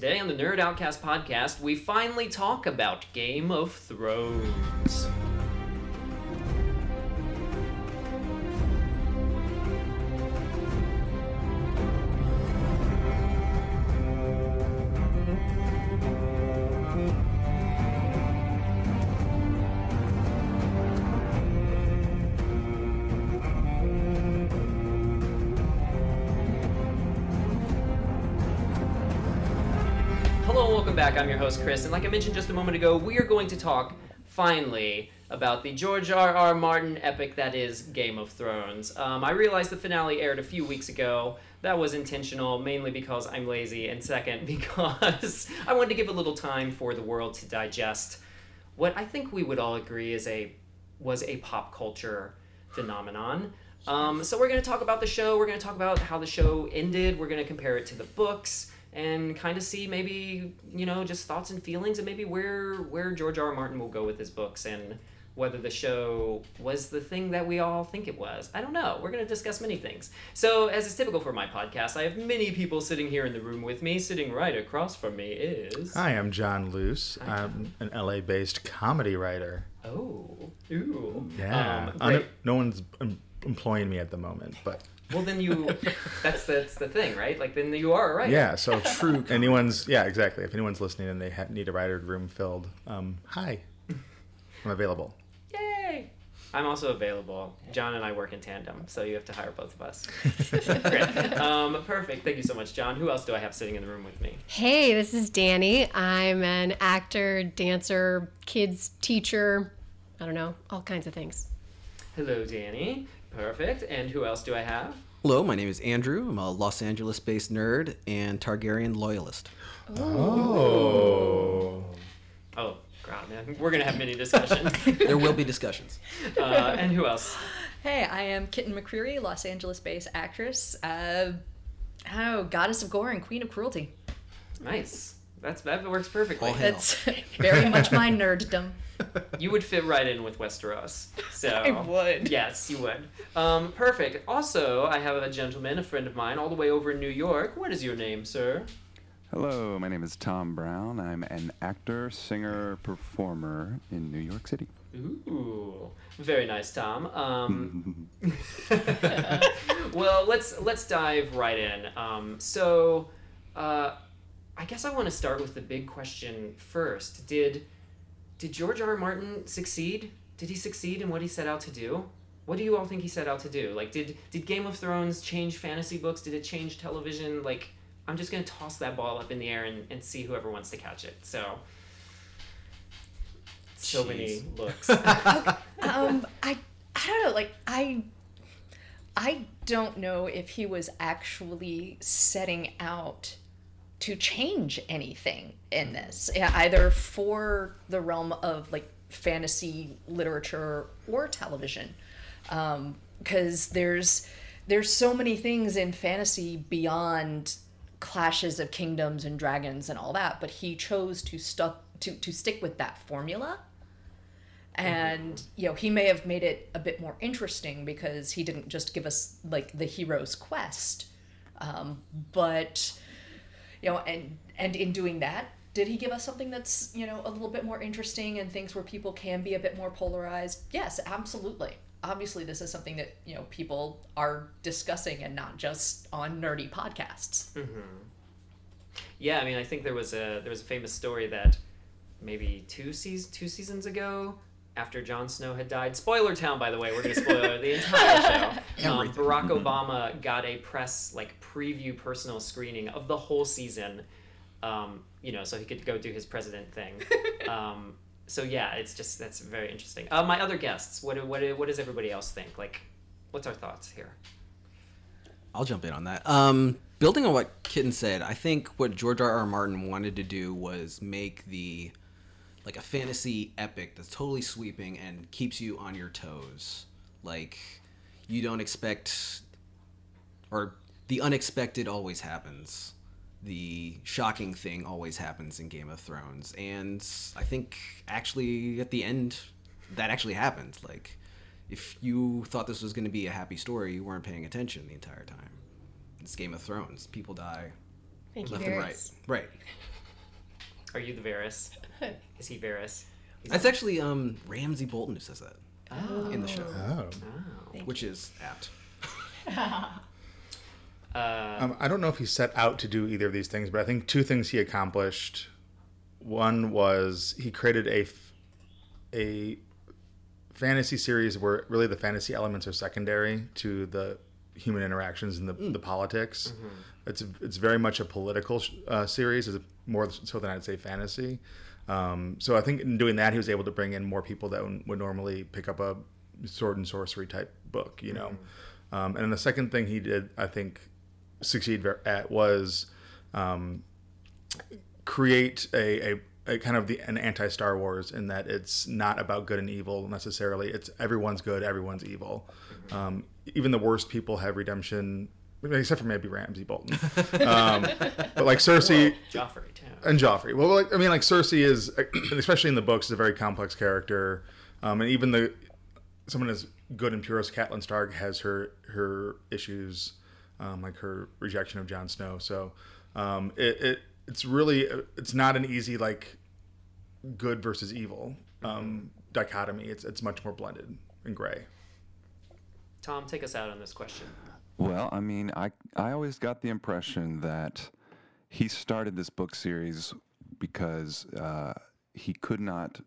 Today on the Nerd Outcast podcast, we finally talk about Game of Thrones. I'm your host, Chris, and like I mentioned just a moment ago, we are going to talk, finally, about the George R. R. Martin epic that is Game of Thrones. Um, I realized the finale aired a few weeks ago. That was intentional, mainly because I'm lazy, and second, because I wanted to give a little time for the world to digest what I think we would all agree is a was a pop culture phenomenon. Um, so we're going to talk about the show. We're going to talk about how the show ended. We're going to compare it to the books and kind of see maybe you know just thoughts and feelings and maybe where where George R. R. Martin will go with his books and whether the show was the thing that we all think it was. I don't know. We're going to discuss many things. So, as is typical for my podcast, I have many people sitting here in the room with me. Sitting right across from me is Hi, I'm John Luce. I'm an LA based comedy writer. Oh, ooh. Yeah. Um, Un- no one's em- employing me at the moment, but Well, then you. That's that's the thing, right? Like then you are right. yeah, so true. anyone's, yeah, exactly. If anyone's listening and they ha- need a writer room filled, um, hi. I'm available. Yay! I'm also available. John and I work in tandem, so you have to hire both of us. Great. Um, perfect. Thank you so much, John. Who else do I have sitting in the room with me? Hey, this is Danny. I'm an actor, dancer, kids teacher. I don't know, all kinds of things. Hello, Danny. Perfect. And who else do I have? Hello, my name is Andrew. I'm a Los Angeles based nerd and Targaryen loyalist. Oh. Oh, God, man. We're going to have many discussions. There will be discussions. uh, and who else? Hey, I am Kitten McCreary, Los Angeles-based actress. Uh, oh, goddess of gore and queen of cruelty. Nice. That's That works perfectly. All hail. That's very much my nerddom. You would fit right in with Westeros. So I would. Yes, you would. Um, perfect. Also, I have a gentleman, a friend of mine, all the way over in New York. What is your name, sir? Hello, my name is Tom Brown. I'm an actor, singer, performer in New York City. Ooh, very nice, Tom. Um, well, let's let's dive right in. Um, so, uh, I guess I want to start with the big question first. Did did George R. R. Martin succeed? Did he succeed in what he set out to do? What do you all think he set out to do? Like, did did Game of Thrones change fantasy books? Did it change television? Like, I'm just gonna toss that ball up in the air and, and see whoever wants to catch it. So. So many Jeez. okay. Um, I, I don't know. Like I, I don't know if he was actually setting out to change anything in this, either for the realm of like fantasy literature or television, because there's there's so many things in fantasy beyond clashes of kingdoms and dragons and all that, but he chose to stuck to to stick with that formula. And you know he may have made it a bit more interesting because he didn't just give us like the hero's quest um, but you know and and in doing that did he give us something that's you know a little bit more interesting and things where people can be a bit more polarized? Yes absolutely. Obviously this is something that you know people are discussing and not just on nerdy podcasts. Mm-hmm. Yeah, I mean, I think there was a there was a famous story that maybe two seas two seasons ago, after Jon Snow had died. Spoiler town, by the way. We're gonna spoil the entire show. Um, Barack Obama got a press like preview personal screening of the whole season. Um, you know, so he could go do his president thing. Um, so yeah, it's just that's very interesting. Uh, my other guests, what what what does everybody else think? Like, what's our thoughts here? I'll jump in on that. Um, building on what Kitten said, I think what George R. R. Martin wanted to do was make the like a fantasy epic that's totally sweeping and keeps you on your toes. Like you don't expect or the unexpected always happens. The shocking thing always happens in Game of Thrones. And I think actually at the end that actually happened. Like if you thought this was going to be a happy story, you weren't paying attention the entire time. It's Game of Thrones. People die Thank you, left and right. Right. Are you the Varys? Is he Varys? He's That's actually um, Ramsay Bolton who says that oh. in the show, Oh. Oh. which is apt. Uh, Um, I don't know if he set out to do either of these things, but I think two things he accomplished. One was he created a f- a fantasy series where really the fantasy elements are secondary to the human interactions and the, the politics. It's it's very much a political sh- uh, series, is more so than I'd say fantasy. Um, so I think in doing that, he was able to bring in more people that would, normally pick up a sword and sorcery type book, you know. Um, and then the second thing he did, I think, succeed at was um, create a, a, a kind of the an anti Star Wars in that it's not about good and evil necessarily. It's everyone's good, everyone's evil. Um, even the worst people have redemption, except for maybe Ramsay Bolton. Um, but like Cersei Joffrey too. and Joffrey. Well, like, I mean, like Cersei is, especially in the books, is a very complex character, um, and even the someone as good and pure as Catelyn Stark has her her issues, um, like her rejection of Jon Snow. So um, it, it it's really it's not an easy like good versus evil um, dichotomy. It's it's much more blended and gray. Tom, take us out on this question. Well, I mean, I I always got the impression that he started this book series because uh, he could not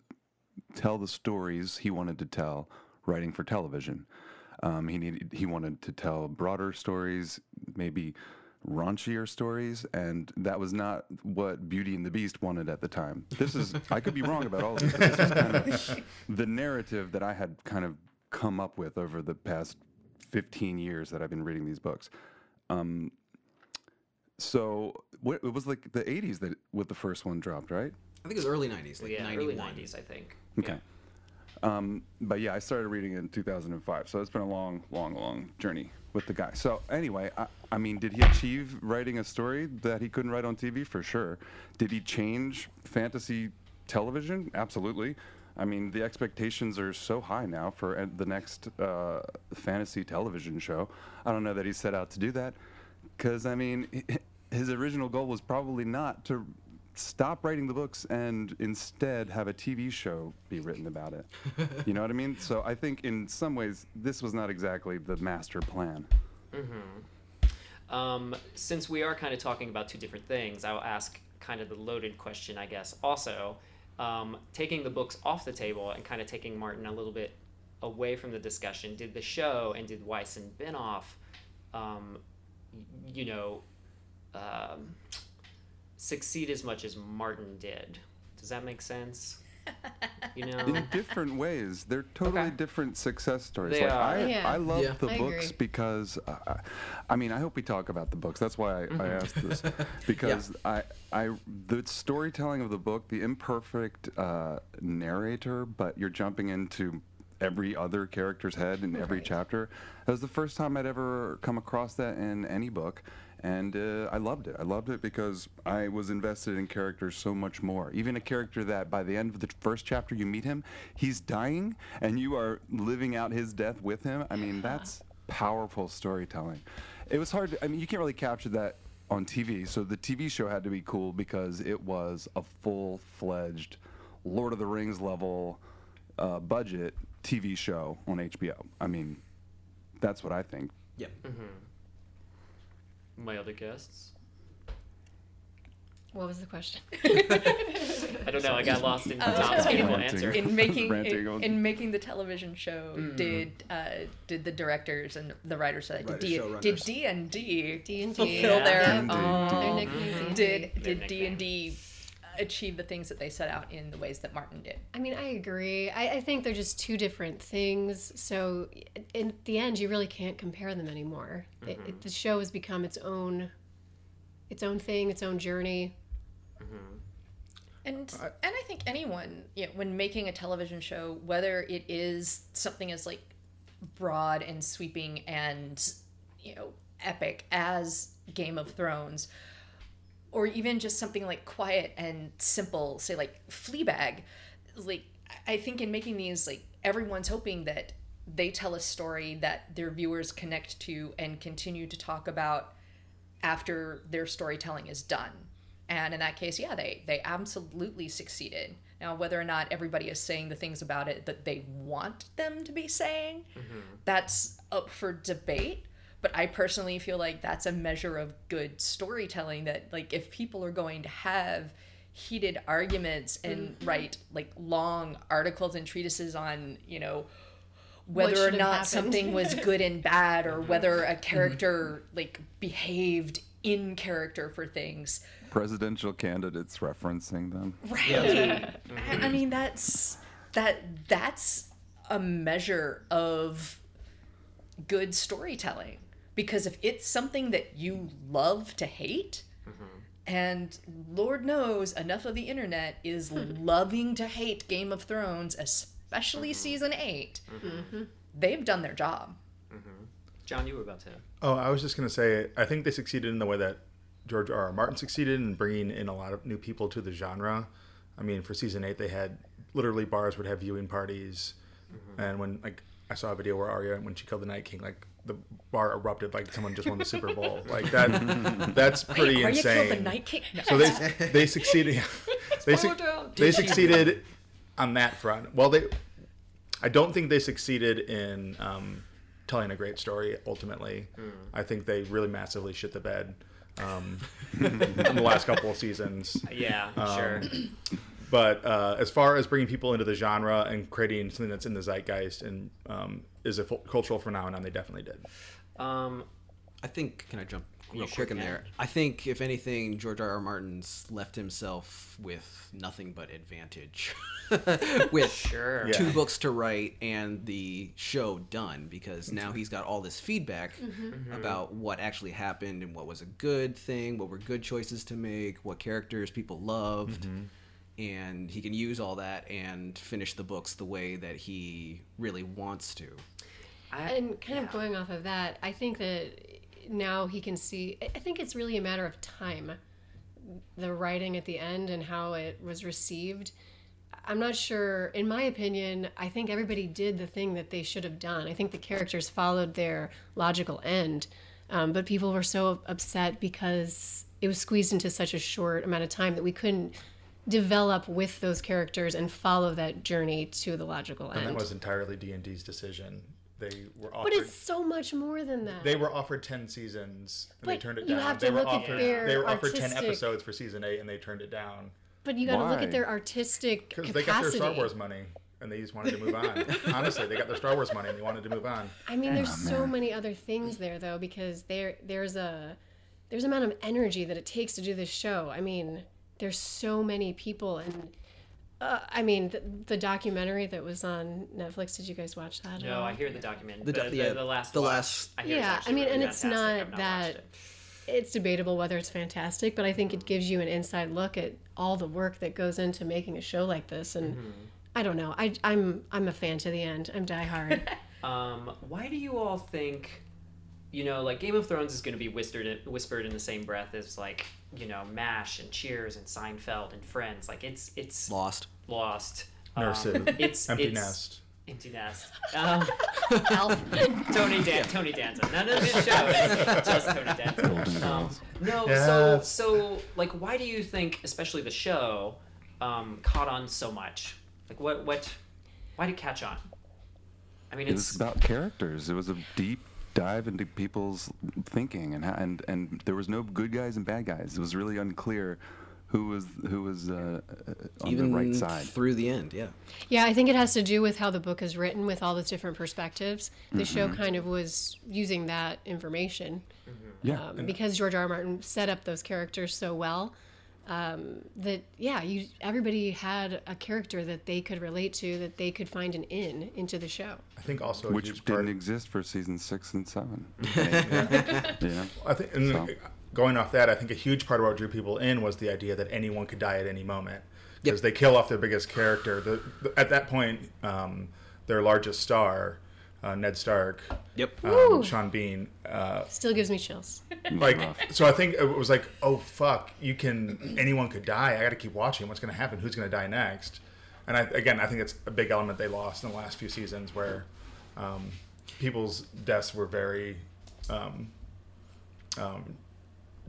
tell the stories he wanted to tell writing for television. Um, he needed he wanted to tell broader stories, maybe raunchier stories, and that was not what Beauty and the Beast wanted at the time. This is I could be wrong about all of this, but this is kind of the narrative that I had kind of come up with over the past 15 years that I've been reading these books. Um, so what, it was like the 80s that with the first one dropped, right? I think it was early '90s, like yeah, '91. early '90s, I think. Okay. Um, but yeah, I started reading it in 2005, so it's been a long, long, long journey with the guy. So anyway, I, I mean, did he achieve writing a story that he couldn't write on TV? For sure. Did he change fantasy television? Absolutely. I mean, the expectations are so high now for uh, the next uh, fantasy television show. I don't know that he set out to do that, because I mean, his original goal was probably not to stop writing the books and instead have a TV show be written about it. you know what I mean? So I think in some ways this was not exactly the master plan. Um, since we are kind of talking about two different things, I'll ask kind of the loaded question, I guess. Also, um, taking the books off the table and kind of taking Martin a little bit away from the discussion, did the show and did Weiss and Benioff, um, you know, um, succeed as much as Martin did? Does that make sense? You know? In different ways, they're totally Okay. different success stories. They like are. I, Yeah. I love Yeah. the I books agree. because, uh, I mean, I hope we talk about the books. That's why I, I asked this because I, I, the storytelling of the book, the imperfect uh, narrator, but you're jumping into every other character's head in every Right. chapter. That was the first time I'd ever come across that in any book. And uh, I loved it. I loved it because I was invested in characters so much more. Even a character that by the end of the first chapter you meet him, he's dying and you are living out his death with him. I mean, that's powerful storytelling. It was hard. To, I mean, you can't really capture that on TV. So the TV show had to be cool because it was a full fledged Lord of the Rings level uh, budget TV show on HBO. I mean, that's what I think. Yep. My other guests? What was the question? I don't know. I got lost in Tom's beautiful answer. in making in, in making the television show did uh, did the directors and the writers say did D, did D and D D&D. fulfill Yeah. their D&D. um, Their nickname D&D. did Their did nickname. D and D achieve the things that they set out in the ways that Martin did? I mean, I agree. I, I think they're just two different things. So, in the end, you really can't compare them anymore. It, it, mm-hmm. the show has become its own, its own thing, its own journey. Mm-hmm. And and I think anyone, you know, when making a television show, whether it is something as like broad and sweeping and you know epic as Game of Thrones, or even just something like quiet and simple, say like Fleabag, like I think in making these, like everyone's hoping that they tell a story that their viewers connect to and continue to talk about after their storytelling is done And in that case, yeah, they they absolutely succeeded. Now, whether or not everybody is saying the things about it that they want them to be saying, mm-hmm. that's up for debate. But I personally feel like that's a measure of good storytelling. That like if people are going to have heated arguments and mm-hmm. write like long articles and treatises on you know whether or not happened. something was good and bad or mm-hmm. whether a mm-hmm. character like behaved in character for things. Presidential candidates referencing them. right. I, I mean that's that that's a measure of good storytelling because if it's something that you love to hate mm-hmm. and lord knows enough of the internet is hmm. loving to hate game of thrones especially mm-hmm. season 8 mm-hmm. they've done their job John, you were about to. Oh, I was just going to say, I think they succeeded in the way that George R. R. Martin succeeded in bringing in a lot of new people to the genre. I mean, for season eight, they had literally bars would have viewing parties, and when like I saw a video where Arya, when she killed the Night King, like the bar erupted like someone just won the Super Bowl. Like that, that's pretty Arya insane. killed the Night King. No. So they they succeeded. they su- down. they succeeded on that front. Well, they I don't think they succeeded in um, telling a great story. Ultimately, I think they really massively shit the bed um, in the last couple of seasons. Yeah, Um, sure. But uh, as far as bringing people into the genre and creating something that's in the zeitgeist and um, is a cultural phenomenon, they definitely did. Um, I think. Can I jump real You sure quick in can. there? I think if anything, George R. R. Martin's left himself with nothing but advantage, with sure. Yeah. two books to write and the show done because now he's got all this feedback about what actually happened and what was a good thing, what were good choices to make, what characters people loved. And he can use all that and finish the books the way that he really wants to. I, And kind of going off of that, I think that now he can see. I- I think it's really a matter of time, the writing at the end and how it was received. I'm not sure. In my opinion, I think everybody did the thing that they should have done. I think the characters followed their logical end, um, but people were so upset because it was squeezed into such a short amount of time that we couldn't develop with those characters and follow that journey to the logical end. And end. that was entirely D and D's decision. They were offered. But it's so much more than that. They were offered ten seasons and they But turned it you down. have they to were look at offered their they were offered ten episodes for season eight and they turned it down but you got to look at their artistic because they got their Star Wars money and they just wanted to move on. Honestly, they got their Star Wars money and they wanted to move on. I mean, there's so many other things there though because there there's a there's an amount of energy that it takes to do this show. I mean, there's so many people and. Uh, I mean, the, the documentary that was on Netflix. Did you guys watch that? at no, all? I hear the documentary. The The, doc- the, yeah, the last. the watch, last- I hear Yeah, I mean, really and it's fantastic. not that- it. it's debatable whether it's fantastic, but I think it gives you an inside look at all the work that goes into making a show like this. And I don't know, I, I'm I'm a fan to the end. I'm diehard. Um, why do you all think, you know, like Game of Thrones is going to be whispered whispered in the same breath as like you know Mash and Cheers and Seinfeld and Friends? Like it's it's Lost. lost. Nurse Um, it's Empty it's, Nest. Empty Nest. Um, Tony Dan- Tony Danza. None of his show is just Tony Danza. Um, no, Yes. so so like, why do you think, especially the show, um, caught on so much? Like, what what, why did it catch on? I mean, It it's was about characters. It was a deep dive into people's thinking, and and and there was no good guys and bad guys. It was really unclear who was who was uh, uh, on Even the right side. through the end, yeah. Yeah, I think it has to do with how the book is written with all those different perspectives. The show kind of was using that information Yeah, um, because George R. R. Martin set up those characters so well um, that yeah, you everybody had a character that they could relate to, that they could find an in into the show. I think also which didn't part. exist for season six and seven. yeah. I think, and So. going off that, I think a huge part of what drew people in was the idea that anyone could die at any moment because Yep. they kill off their biggest character. The, the, at that point, um, their largest star, uh, Ned Stark, Yep. um, Sean Bean, uh, Still gives me chills. like so. I think it was like, oh fuck, you can anyone could die. I got to keep watching. What's going to happen? Who's going to die next? And I, again, I think it's a big element they lost in the last few seasons where um, people's deaths were very um, um,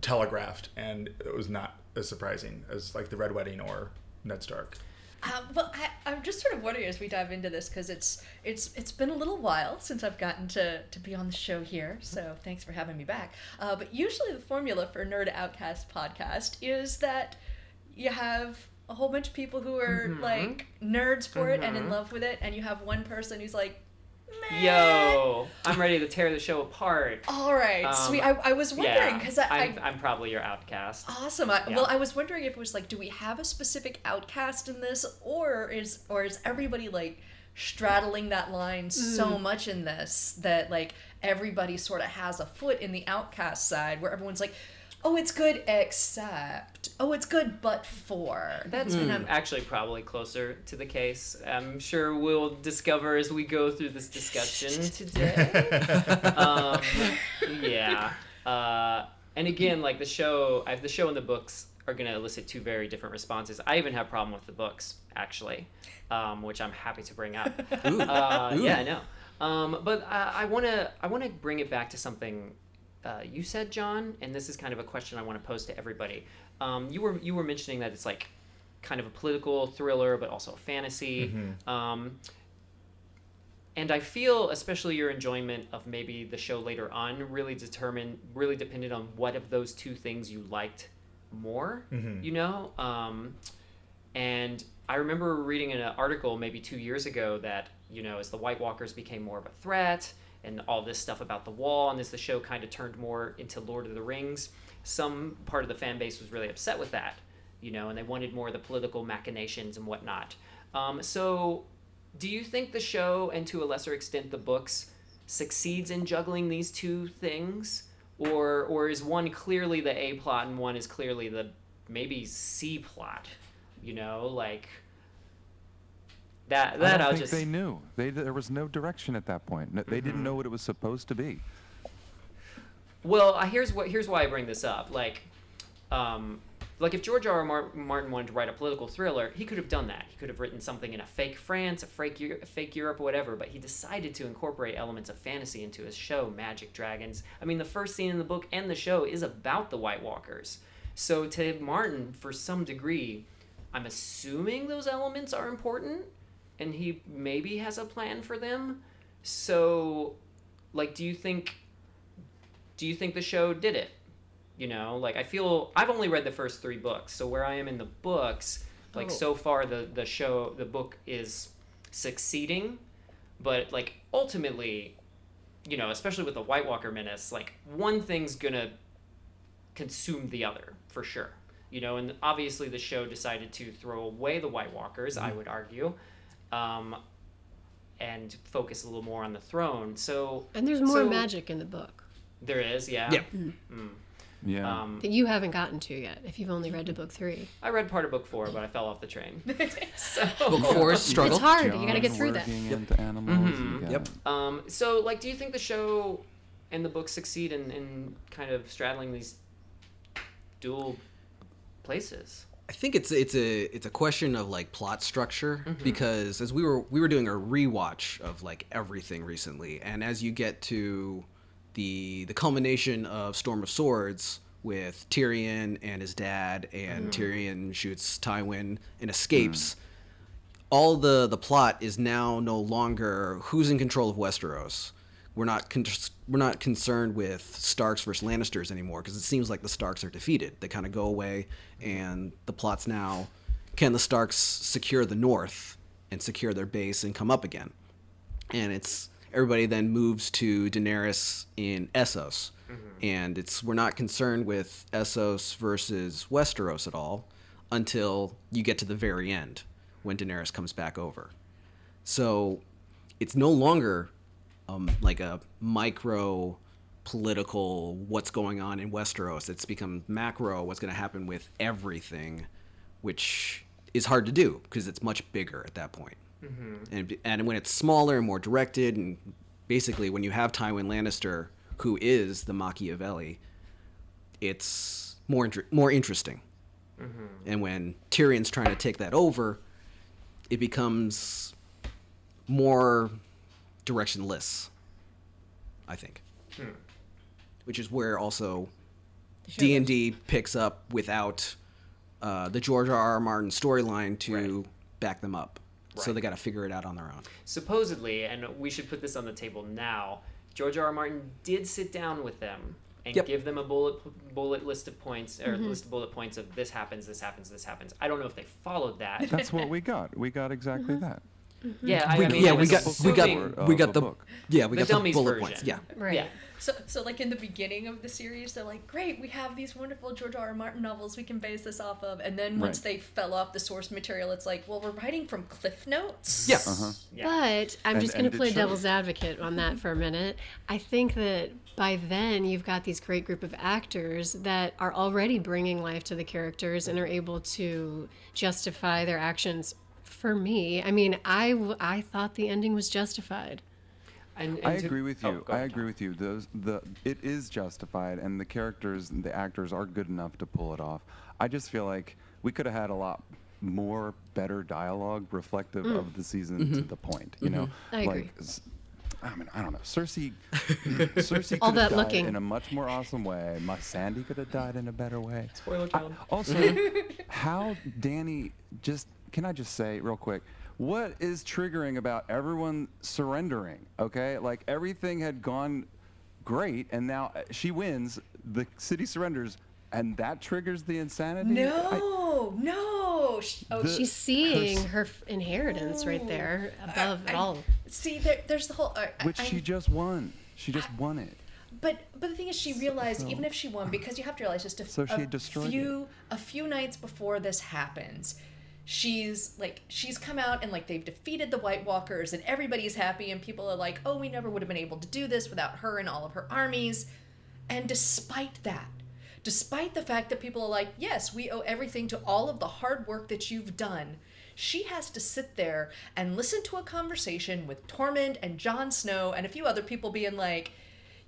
telegraphed, and it was not as surprising as like the Red Wedding or Ned Stark. Um, well, I, I'm just sort of wondering as we dive into this because it's it's it's been a little while since I've gotten to, to be on the show here, so thanks for having me back. Uh, but usually the formula for Nerd Outcast podcast is that you have a whole bunch of people who are like nerds for it and in love with it, and you have one person who's like, Meh. Yo, I'm ready to tear the show apart. All right, Um, sweet. I, I was wondering because I, I'm, I I'm probably your outcast. Awesome. I, Yeah. Well, I was wondering if it was like, do we have a specific outcast in this, or is or is everybody like straddling that line so much in this that like everybody sort of has a foot in the outcast side, where everyone's like, oh, it's good except, oh, it's good but for. That's actually probably closer to the case. I'm sure we'll discover as we go through this discussion today. um, yeah. Uh, and again, like the show, I the show and the books are going to elicit two very different responses. I even have a problem with the books, actually, um, which I'm happy to bring up. Ooh. Uh, Ooh. yeah, I know. Um, but I, I want to I want to bring it back to something uh, you said, John, and this is kind of a question I want to pose to everybody. Um, you were you were mentioning that it's like kind of a political thriller, but also a fantasy. Um, and I feel, especially your enjoyment of maybe the show later on, really determined, really depended on what of those two things you liked more. You know, um, and I remember reading an article maybe two years ago that you know as the White Walkers became more of a threat and all this stuff about the wall, and as the show kind of turned more into Lord of the Rings, some part of the fan base was really upset with that. You know, and they wanted more of the political machinations and whatnot. Um, so, do you think the show, and to a lesser extent the books, succeeds in juggling these two things, or or is one clearly the A plot and one is clearly the maybe C plot? You know, like that. I That don't I'll think just. they knew. They there was no direction at that point. No- They didn't Mm-hmm. know what it was supposed to be. Well, uh, here's what here's why I bring this up. Like, um, like if George R. R. Martin wanted to write a political thriller, he could have done that. He could have written something in a fake France, a fake a fake Europe, whatever. But he decided to incorporate elements of fantasy into his show, Magic Dragons. I mean, the first scene in the book and the show is about the White Walkers. So to Martin, for some degree, I'm assuming those elements are important, and he maybe has a plan for them. So, like, do you think do you think the show did it? You know, like I feel I've only read the first three books, so where I am in the books, like Oh. so far the the show the book is succeeding, but like ultimately, you know, especially with the White Walker menace, like one thing's gonna consume the other for sure. You know, and obviously the show decided to throw away the White Walkers, I mm-hmm. would argue, um, and focus a little more on the throne. So And there's more So- magic in the book there is, yeah. Yeah. Yeah. Um, that you haven't gotten to yet if you've only read to book three. I read part of book four, but I fell off the train. so, Book four is struggle. It's hard. You gotta get through that. working into animals. Mhm. Yep. um, so like, do you think the show and the book succeed in, in kind of straddling these dual places? I think it's it's a it's a question of like plot structure mm-hmm. because as we were we were doing a rewatch of like everything recently, and as you get to the the culmination of Storm of Swords with Tyrion and his dad, and mm-hmm. Tyrion shoots Tywin and escapes. Mm. All the the plot is now no longer who's in control of Westeros. We're not con- we're not concerned with Starks versus Lannisters anymore because it seems like the Starks are defeated. They kind of go away, and the plot's now can the Starks secure the North and secure their base and come up again? And it's everybody then moves to Daenerys in Essos, mm-hmm. and it's we're not concerned with Essos versus Westeros at all until you get to the very end when Daenerys comes back over. So it's no longer um, like a micro political what's going on in Westeros. It's become macro what's going to happen with everything, which is hard to do because it's much bigger at that point. And, and when it's smaller and more directed, and basically when you have Tywin Lannister, who is the Machiavelli, it's more inter- more interesting. And when Tyrion's trying to take that over, it becomes more directionless. I think, hmm. which is where also D and D picks up without uh, the George R. R. Martin storyline to Right. back them up. So they got to figure it out on their own. supposedly, and we should put this on the table now. George R. R. Martin did sit down with them and Yep. give them a bullet bullet list of points or mm-hmm. list of bullet points of this happens, this happens, this happens. I don't know if they followed that. That's what we got. We got exactly mm-hmm. that. Yeah, I, We, I mean, yeah, it we got we got assuming- we got a the book. yeah we The got the bullet version. points. Yeah. Right. Yeah. So, so like in the beginning of the series, they're like, "Great, we have these wonderful George R. R. Martin novels we can base this off of." And then once Right. they fell off the source material, it's like, "Well, we're writing from Cliff Notes." Yeah. Uh-huh. Yeah. But I'm And- just going to it play shows. devil's advocate on that for a minute. I think that by then you've got these great group of actors that are already bringing life to the characters and are able to justify their actions. For me, I mean, I, I thought the ending was justified. And, and I to- agree with oh, you. go I agree with you. Those the it is justified, and the characters, the actors are good enough to pull it off. I just feel like we could have had a lot more better dialogue reflective of mm. the season to mm-hmm. the point. You mm-hmm. know, I agree. like. s- I mean, I don't know. Cersei, Cersei All could have that died looking. in a much more awesome way. Missandei could have died in a better way. Spoiler I- also, how Danny just can I just say real quick, what is triggering about everyone surrendering? Okay, like everything had gone great, and now uh, she wins. The city surrenders, and that triggers the insanity. I- No, no. Oh, The- She's seeing her f- inheritance right there above it I- all. See, there, there's the whole. Uh, which I- she just won. She just won it. But but the thing is, she realized even if she won, because you have to realize just a, So she a destroyed few a few nights before this happens, she's like she's come out and like they've defeated the White Walkers and everybody's happy and people are like, oh, we never would have been able to do this without her and all of her armies, and despite that. Despite the fact that people are like, yes, we owe everything to all of the hard work that you've done, she has to sit there and listen to a conversation with Tormund and Jon Snow and a few other people being like,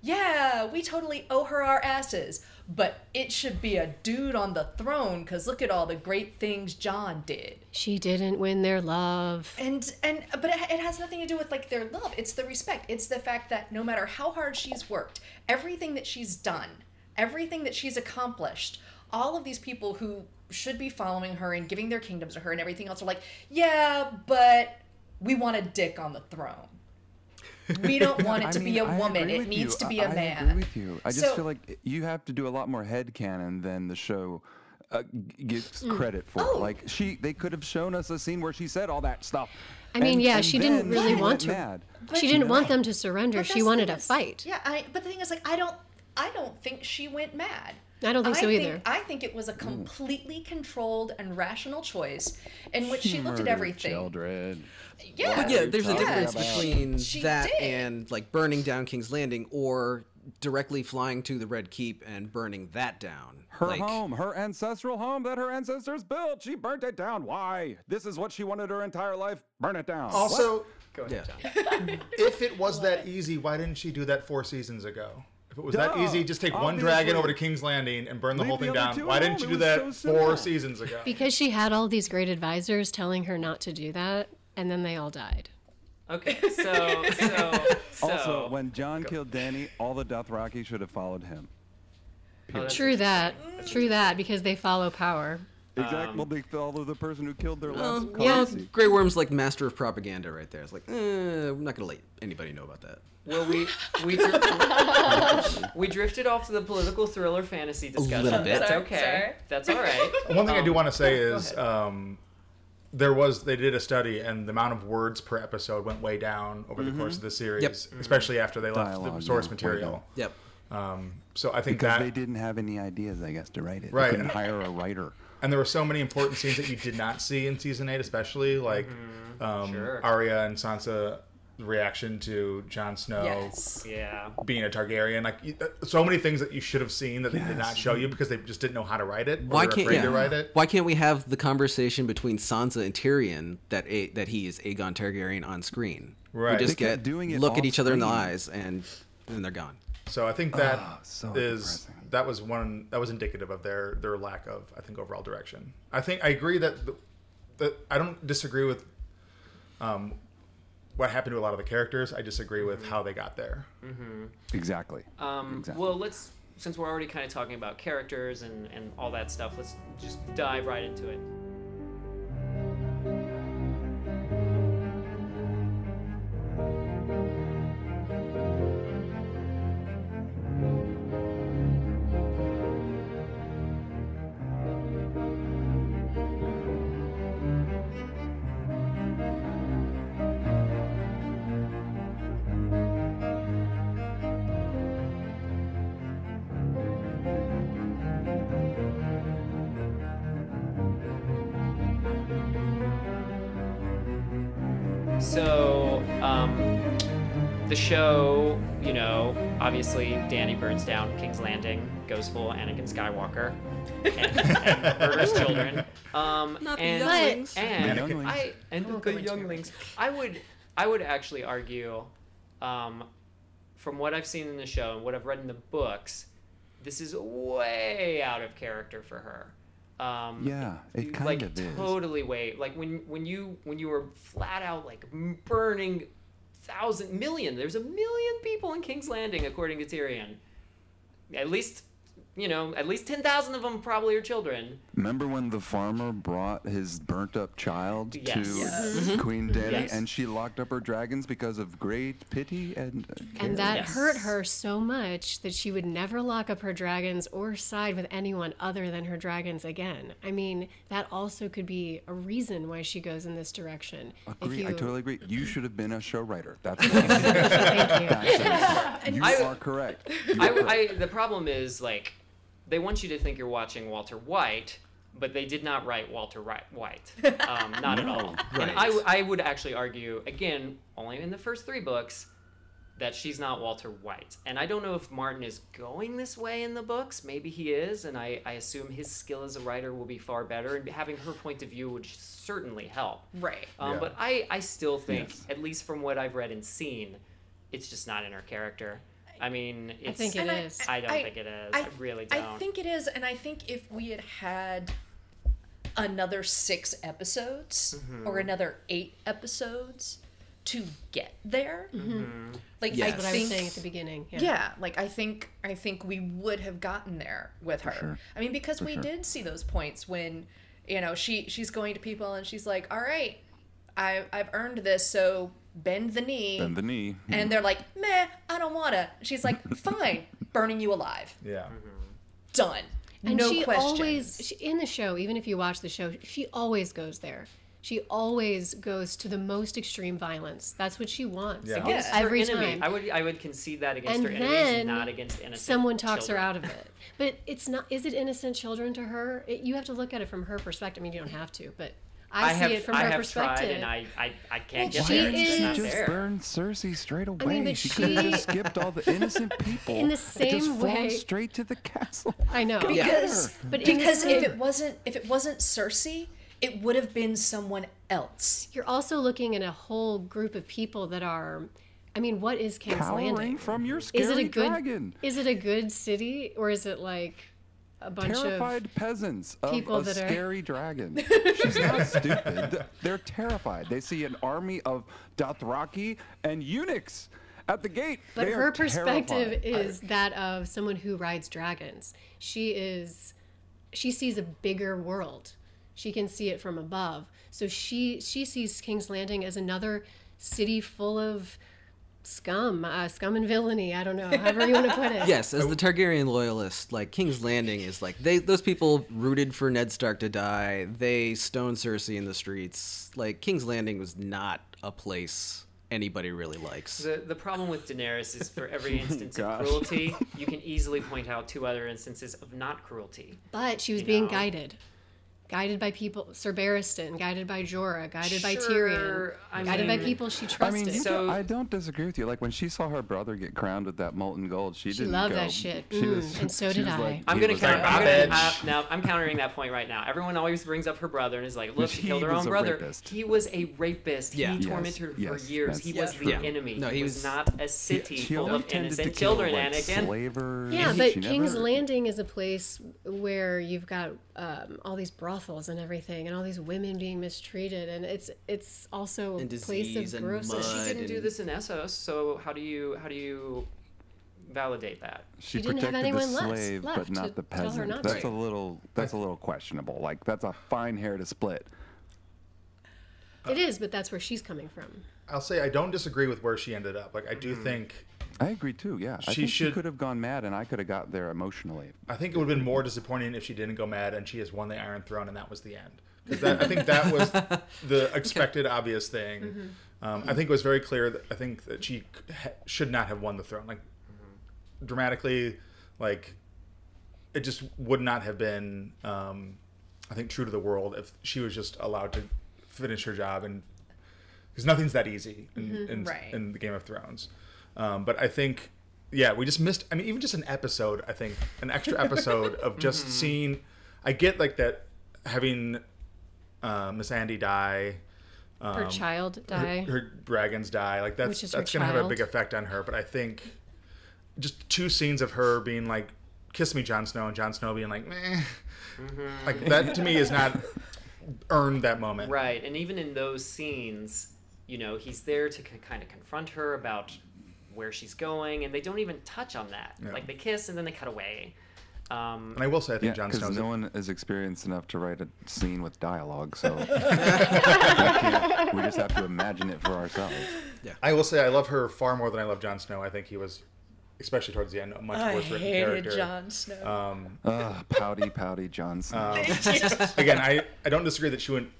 yeah, we totally owe her our asses, but it should be a dude on the throne because look at all the great things Jon did. She didn't win their love. And and but it, it has nothing to do with like their love. It's the respect. It's the fact that no matter how hard she's worked, everything that she's done, everything that she's accomplished, all of these people who should be following her and giving their kingdoms to her and everything else are like, yeah, but we want a dick on the throne. We don't want it I to mean, be a I woman. It needs you. to be I- a I man. agree with you. I just So- feel like you have to do a lot more head canon than the show uh, g- gets credit for. Oh. Like she, they could have shown us a scene where she said all that stuff. I mean, and- yeah, and she didn't really she want to- Mad. she didn't you want them to surrender. She wanted a is- fight. Yeah, I, but the thing is, like, I don't, I don't think she went mad. I don't think so either. I think it was a completely controlled and rational choice in which she, looked at everything. Children. Yeah, But yeah, there's a difference about? between She that did. and like burning down King's Landing or directly flying to the Red Keep and burning that down. Her like, home, her ancestral home that her ancestors built. She burnt it down. Why? This is what she wanted her entire life. Burn it down. Also, Go ahead, Yeah. John. if it was that easy, why didn't she do that four seasons ago? If it was that easy, just take one dragon over to King's Landing and burn the Leave whole thing other down. Why didn't you do that so four seasons ago? Because she had all these great advisors telling her not to do that, and then they all died. Okay, so so so. Also, when Jon killed Danny, all the Dothraki should have followed him. Oh, True that. True that, because they follow power. Exactly. Um, well, they follow the person who killed their Well, last yeah, Khaleesi. Grey Worm's like master of propaganda right there. It's like, eh, we're not gonna let anybody know about that. Well, we we dri- we drifted off to the political thriller fantasy discussion. A little bit. That's okay. sorry. That's all right. One thing I do Um, want to say go is um, there was they did a study and the amount of words per episode went way down over the course of the series, Yep. especially after they left Dialogue, the source yeah, material. down. Yep. Um, so I think Because that they didn't have any ideas, I guess, to write it. Right, They couldn't and- hire a writer. And there were so many important scenes that you did not see in season eight, especially like um, Sure. Arya and Sansa reaction to Jon Snow Yes. yeah. being a Targaryen. Like you- uh, so many things that you should have seen that they did not show you because they just didn't know how to write it. Or Why can't afraid yeah. to write it. Why can't we have the conversation between Sansa and Tyrion that a, that he is Aegon Targaryen on screen? Right. We just They get doing it look at off each other in the eyes and then they're gone. So I think that is Ah, so depressing. That was one that was indicative of their their lack of I think overall direction. I think I agree that the, that I don't disagree with um, what happened to a lot of the characters. I disagree with how they got there. Exactly. Um, Exactly. Well, let's since we're already kind of talking about characters and and all that stuff, let's just dive right into it. Burns down King's Landing, goes full Anakin Skywalker, and, and murders children. Um, Not the and, younglings. and Younglings. I and won't the go younglings. I would, I would actually argue, um, from what I've seen in the show and what I've read in the books, this is way out of character for her. Um, Yeah, it kind like of is. Like totally way like when when you when you were flat out like burning thousand million there's a million people in king's landing according to tyrion at least you know at least 10000 of them probably are children Remember when the farmer brought his burnt up child Yes. to Yes. Queen Danny Yes. and she locked up her dragons because of great pity and uh, care? And that Yes. hurt her so much that she would never lock up her dragons or side with anyone other than her dragons again. I mean, that also could be a reason why she goes in this direction. If Agree, I totally agree. You should have been a show writer. That's what I'm saying. Thank you. That's it. You I- are correct. I, I the problem is like they want you to think you're watching walter white but they did not write Walter White, um, not at all. And I, I would actually argue, again, only in the first three books, that she's not Walter White. And I don't know if Martin is going this way in the books. Maybe he is, and I, I assume his skill as a writer will be far better, and having her point of view would certainly help. Right. Um, Yeah. But I, I still think, Yes. at least from what I've read and seen, it's just not in her character. I mean, it's, think it And I- is. I don't I- think it is. I, really don't. I think it is, and I think if we had had another six episodes Mm-hmm. or another eight episodes to get there, Mm-hmm. like Yes. I That's what I was saying at the beginning. Yeah. yeah, like I think I think we would have gotten there with her. sure. I mean, because we sure. did see those points when, you know, she she's going to people and she's like, "All right, I I've earned this, so bend the knee." Bend the knee. Hmm. and they're like, "Meh, I don't wanna." She's like, "Fine, burning you alive, Yeah. Mm-hmm. done." And no she questions. always she, in the show, even if you watch the show, she always goes there. She always goes to the most extreme violence. That's what she wants. Yeah. against Every enemy. time. I would I would concede that against and her enemies, then not against innocent. someone talks children. her out of it. But it's not. Is it innocent children to her? It, you have to look at it from her perspective. I mean, you don't have to, but I, I see have it from I her have perspective. tried, and I I, I can't Well, get she there. It's just is- not just there. burned Cersei straight away. I mean, but she, could have just skipped all the innocent people. In the and just same flown way- straight to the castle. I know. because But because if it wasn't if it wasn't Cersei, it would have been someone else. You're also looking at a whole group of people that are. I mean, what is King's Cowering Landing? from your scary Is it a good? dragon. Is it a good city or is it like a bunch terrified of? peasants of people a that are- scary dragon. She's not stupid. They're terrified. They see an army of Dothraki and eunuchs at the gate. But They are her perspective terrified. is that of someone who rides dragons. She is, she sees a bigger world. She can see it from above. So she she sees King's Landing as another city full of scum, uh, scum and villainy. I don't know, however you want to put it. Yes, as the Targaryen loyalist, like King's Landing is like they those people rooted for Ned Stark to die. They stoned Cersei in the streets. Like King's Landing was not a place anybody really likes. The, the problem with Daenerys is for every instance of cruelty, you can easily point out two other instances of not cruelty. But she was being know. guided. Guided by people, Sir Barristan, guided by Jorah, guided by Tyrion, I guided by people she trusted. I mean, So- don't- I don't disagree with you. Like when she saw her brother get crowned with that molten gold, she, She didn't loved go. that shit. She Mm, was, and so did I. like- I'm gonna was counter. like, I'm gonna, uh, now I'm countering that point right now. Everyone always brings up her brother and is like, "Look, she He killed her own brother. rapist. He was a rapist. Yeah. He Yes, tormented her for years. He was true. the Yeah. enemy. No, he he was was- not a city She full of tended to innocent kill, children. like, Anakin. Slavers. Yeah, but King's Landing is a place where you've got um, all these brothels and everything, and all these women being mistreated, and it's it's also a place of and gross. mud. She didn't do this in Essos, so how do you how do you validate that. She, didn't have protected the anyone left- slave, left but not the tell peasant. not That's to. a little. That's a little questionable. Like that's a fine hair to split. It is, but that's where she's coming from. I'll say I don't disagree with where she ended up. Like I do think I agree too. Yeah, I She think she could have gone mad, and I could have got there emotionally. I think it would have been more disappointing if she didn't go mad and she has won the Iron Throne and that was the end. 'Cause that, I think that was the expected, obvious thing. Um, I think it was very clear that I think that she ha- should not have won the throne. Like dramatically, like it just would not have been. Um, I think true to the world if she was just allowed to finish her job and because nothing's that easy in, in, Right. in the Game of Thrones. Um, but I think, yeah, we just missed. I mean, even just an episode. I think an extra episode of just seeing. I get like that having uh, Missandei die. Um, Her child die. Her, her dragons die. Like that's Which is her that's gonna have a big effect on her. But I think just two scenes of her being like, "Kiss me, Jon Snow," and Jon Snow being like, "Meh," like that to me is not earned that moment. Right, and even in those scenes, you know, he's there to c- kind of confront her about where she's going, and they don't even touch on that. Yeah. Like they kiss and then they cut away. Um, And I will say, I think Jon because Snow's no one is experienced enough to write a scene with dialogue, so we, just have to imagine it for ourselves. Yeah, I will say I love her far more than I love Jon Snow. I think he was, especially towards the end, a much I worse written hated character. Jon Snow. Um, Ugh, pouty, pouty Jon Snow. um, again, I, I don't disagree that she went,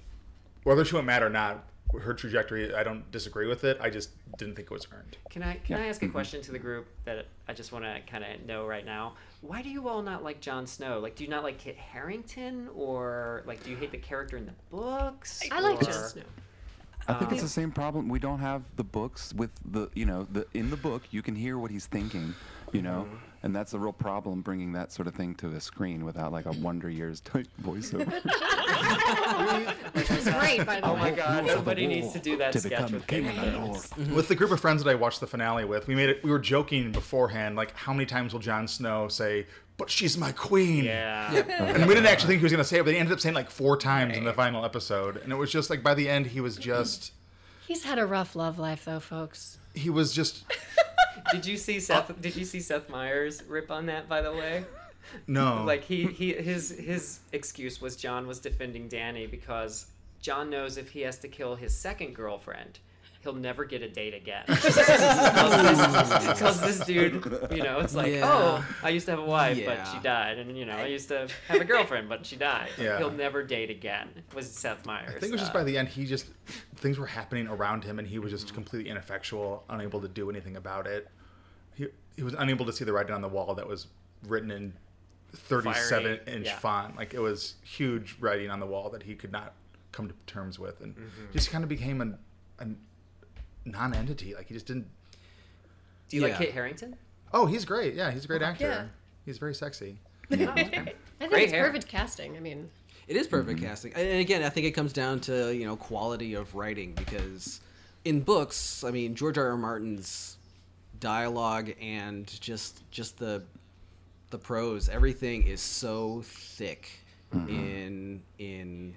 whether she went mad or not, her trajectory, I don't disagree with it. I just didn't think it was earned. can I can Yeah. I ask a question to the group that I just want to kind of know right now? Why do you all not like Jon Snow? Like, do you not like Kit Harington, or like, do you hate the character in the books? I like Jon Snow. I think um, it's the same problem. We don't have the books with the, you know, the in the book you can hear what he's thinking, you know, Mm-hmm. and that's a real problem bringing that sort of thing to the screen without like a Wonder Years type voiceover. Which was great, by the Oh way. my God! Somebody needs to do that to sketch become with king Game of of the Thrones. North. With the group of friends that I watched the finale with, we made it. We were joking beforehand, like how many times will Jon Snow say, "But she's my queen"? Yeah. And we didn't actually think he was going to say it, but he ended up saying like four times in the final episode, and it was just like by the end he was just He's had a rough love life, though, folks. he was just Did you see Seth? Did you see Seth Meyers rip on that? By the way. no like he, he his his excuse was Jon was defending Dany because Jon knows if he has to kill his second girlfriend, he'll never get a date again. Because this, dude, you know, it's like, Yeah. oh, I used to have a wife, but she died, and you know, I used to have a girlfriend, but she died. Yeah. He'll never date again. Was Seth Meyers? I think it was just uh, by the end he just things were happening around him and he was just completely ineffectual, unable to do anything about it. He he was unable to see the writing on the wall that was written in 37 Fiery, inch yeah. font. Like it was huge writing on the wall that he could not come to terms with and Mm-hmm. just kind of became an, a non-entity. Like he just didn't Do you like Yeah. Kit Harington? Oh, he's great. Yeah, he's a great oh, actor. Yeah. He's very sexy. I think Great it's hair. perfect casting. I mean, It is perfect mm-hmm. casting, and again, I think it comes down to you know quality of writing because in books, I mean George R. R. Martin's dialogue and just just the the prose, everything is so thick mm-hmm. in in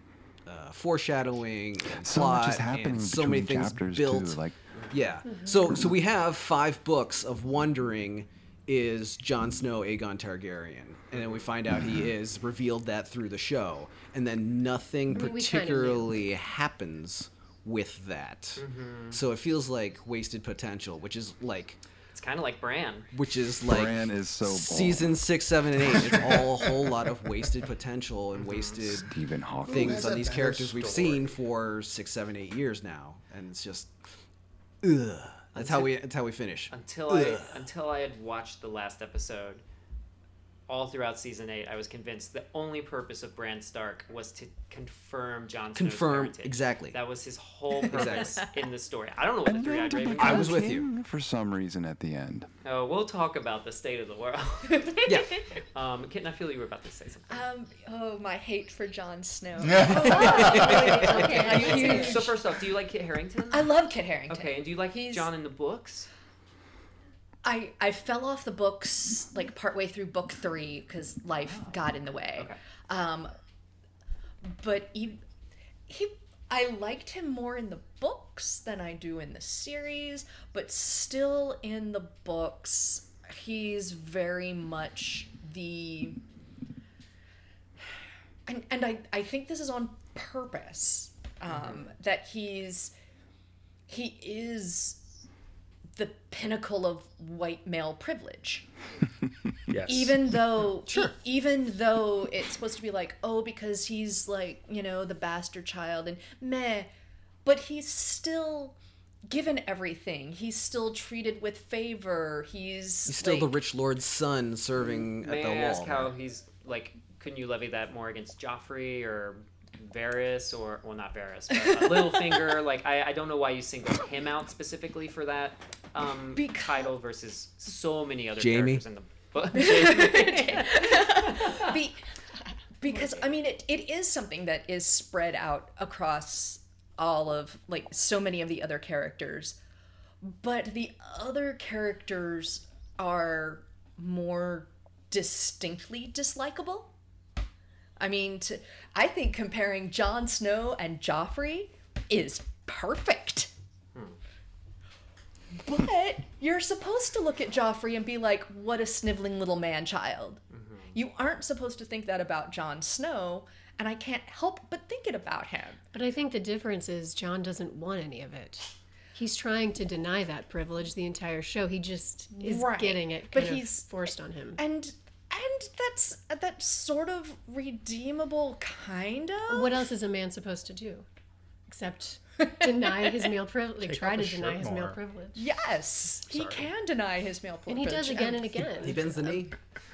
uh, foreshadowing and so plot much is happening and so many things chapters built. too. Like Yeah. Mm-hmm. So so we have five books of wondering is Jon Snow Aegon Targaryen, and then we find out he mm-hmm. is revealed that through the show, and then nothing I mean, we kinda knew. particularly happens with that. Mm-hmm. So it feels like wasted potential, which is like It's kind of like Bran. which is like Bran is so bold. season six, seven, and eight. It's all a whole lot of wasted potential and mm-hmm. wasted Stephen Hawking. things has on these better characters we've seen for six, seven, eight years now, and it's just, ugh. That's how we. That's how we finish. until I until I had watched the last episode. All throughout season eight, I was convinced the only purpose of Bran Stark was to confirm Jon Snow's Confirm parentage. exactly. That was his whole purpose in the story. I don't know what the three-eyed raven. I was. was with you. King for some reason at the end. Oh, we'll talk about the state of the world. Yeah. Um, Kitten, I feel you were about to say something. Um, oh, my hate for Jon Snow. Oh, okay, I'm huge. So first off, do you like Kit Harington? I love Kit Harington. Okay, and do you like He's- Jon in the books? I I fell off the books like partway through book three because life got in the way. Okay. Um, but he he I liked him more in the books than I do in the series. But still, in the books, he's very much the and and I I think this is on purpose um, that he's he is the pinnacle of white male privilege Yes. even though e- even though it's supposed to be like oh because he's like you know the bastard child and meh but he's still given everything he's still treated with favor he's He's still the rich lord's son serving May at the I wall. ask how he's like? Couldn't you levy that more against Joffrey or Varys or well, not Varys, but Littlefinger? like, I, I don't know why you singled him out specifically for that um, Becau- title versus so many other Jaime? characters in the book. Be- because I mean it, it is something that is spread out across all of like so many of the other characters but the other characters are more distinctly dislikable I mean to, I think comparing Jon Snow and Joffrey is perfect but you're supposed to look at Joffrey and be like, what a sniveling little man child. Mm-hmm. You aren't supposed to think that about Jon Snow, and I can't help but think it about him. But I think the difference is Jon doesn't want any of it. He's trying to deny that privilege the entire show. He just is Right. getting it But he's- forced on him. And and that's that's sort of redeemable kind of. What else is a man supposed to do? Except deny his male privilege, like try to deny shirt his male privilege. Yes, he can deny his male privilege And he does again and again. He bends the knee.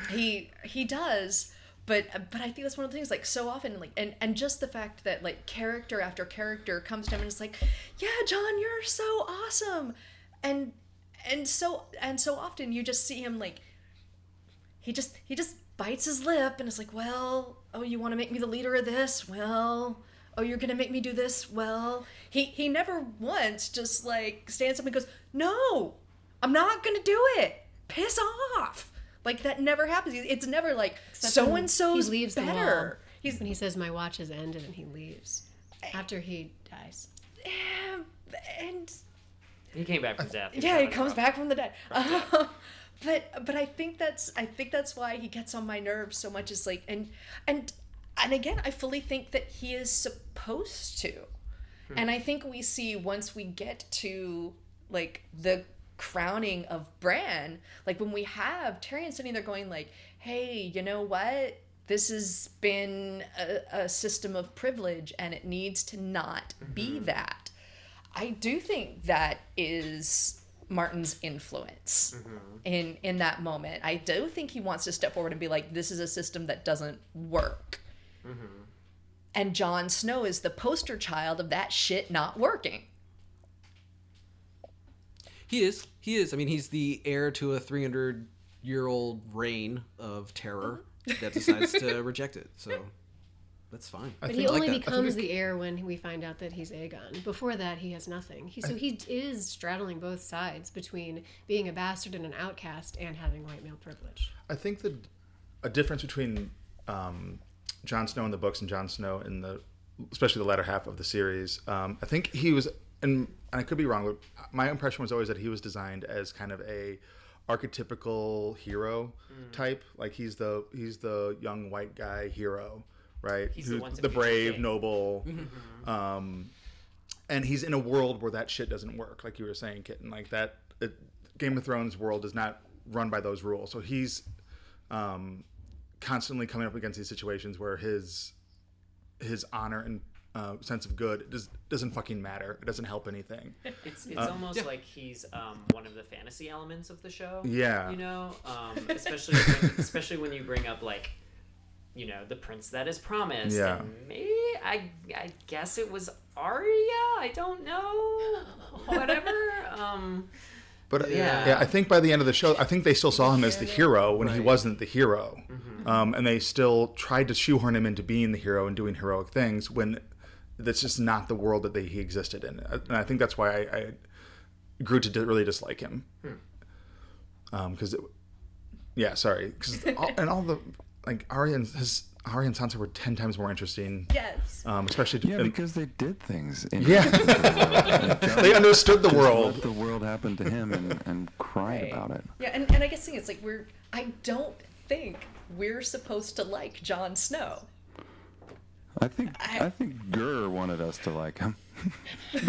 he he does but but i think that's one of the things like so often like and and just the fact that like character after character comes to him and it's like yeah jon you're so awesome and and so and so often you just see him like he just he just bites his lip and it's like well oh you want to make me the leader of this? Well oh you're gonna make me do this? Well he he never once just like stands up and goes no i'm not gonna do it. Piss off. Like that never happens. It's never like so and so's he leaves the wall. better he's when he says my watch has ended and he leaves after he dies. and he came back from uh, death. He's yeah he comes back from the dead um, but but i think that's i think that's why he gets on my nerves so much is like and and and again i fully think that he is supposed to. Hmm. And i think we see once we get to like the crowning of bran like when we have tyrion sitting there going like hey you know what? This has been a, a system of privilege and it needs to not be mm-hmm. that. I do think that is Martin's influence mm-hmm. in in that moment. I do think he wants to step forward and be like, "This is a system that doesn't work." Mm-hmm. And Jon Snow is the poster child of that shit not working. He is. He is. I mean, he's the heir to a 300 year old reign of terror mm-hmm. that decides to reject it. So that's fine. But think he only that. I think becomes the heir when we find out that he's Aegon. Before that, he has nothing. He, so he is straddling both sides between being a bastard and an outcast and having white male privilege. I think that a difference between um, Jon Snow in the books and Jon Snow in the, especially the latter half of the series. Um, I think he was, and, and I could be wrong, but my impression was always that he was designed as kind of a archetypical hero type. Like he's the he's the young white guy hero, right? He's the Who- one to the brave, king. noble. Um, and he's in a world where that shit doesn't work, like you were saying, Kitten. Like that, it, Game of Thrones world is not run by those rules. So he's um, constantly coming up against these situations where his his honor and uh, sense of good does, doesn't fucking matter. It doesn't help anything. It's, Uh, it's almost like he's um, one of the fantasy elements of the show. Yeah. You know, um, especially when, especially when you bring up like, you know, the prince that is promised. Yeah. And maybe I I guess it was Arya. I don't know. Whatever. Um, But Yeah. yeah. I think by the end of the show, I think they still saw him as the hero when he wasn't the hero, um, and they still tried to shoehorn him into being the hero and doing heroic things when that's just not the world that they, he existed in. And I think that's why I, I grew to really dislike him. Because, yeah, sorry, because and all the like Arya and his Arya and Sansa were ten times more interesting. Yes. Um, especially Yeah, and- because they did things. In Yeah. they understood the world. Let world. the world happen to him and, and cried Right. about it. Yeah, and, and I guess the thing is like we're I don't think we're supposed to like Jon Snow. I think I- I, think Gurr wanted us to like him.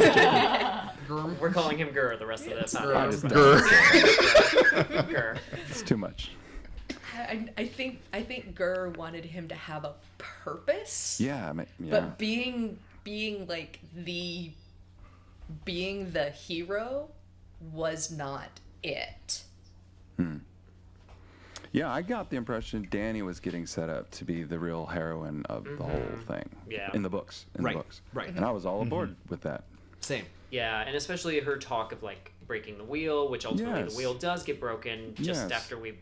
We're calling him Gur the rest of the Gur. podcast. Grr. Gur. It's too much. I, I think I think Gurr wanted him to have a purpose. Yeah, I mean, yeah. But being being like the being the hero was not it. Hmm. Yeah, I got the impression Dany was getting set up to be the real heroine of the whole thing. Yeah. In the books. In Right, the books. right. And I was all aboard with that. Same. Yeah, and especially her talk of like breaking the wheel, which ultimately Yes. the wheel does get broken just Yes. after we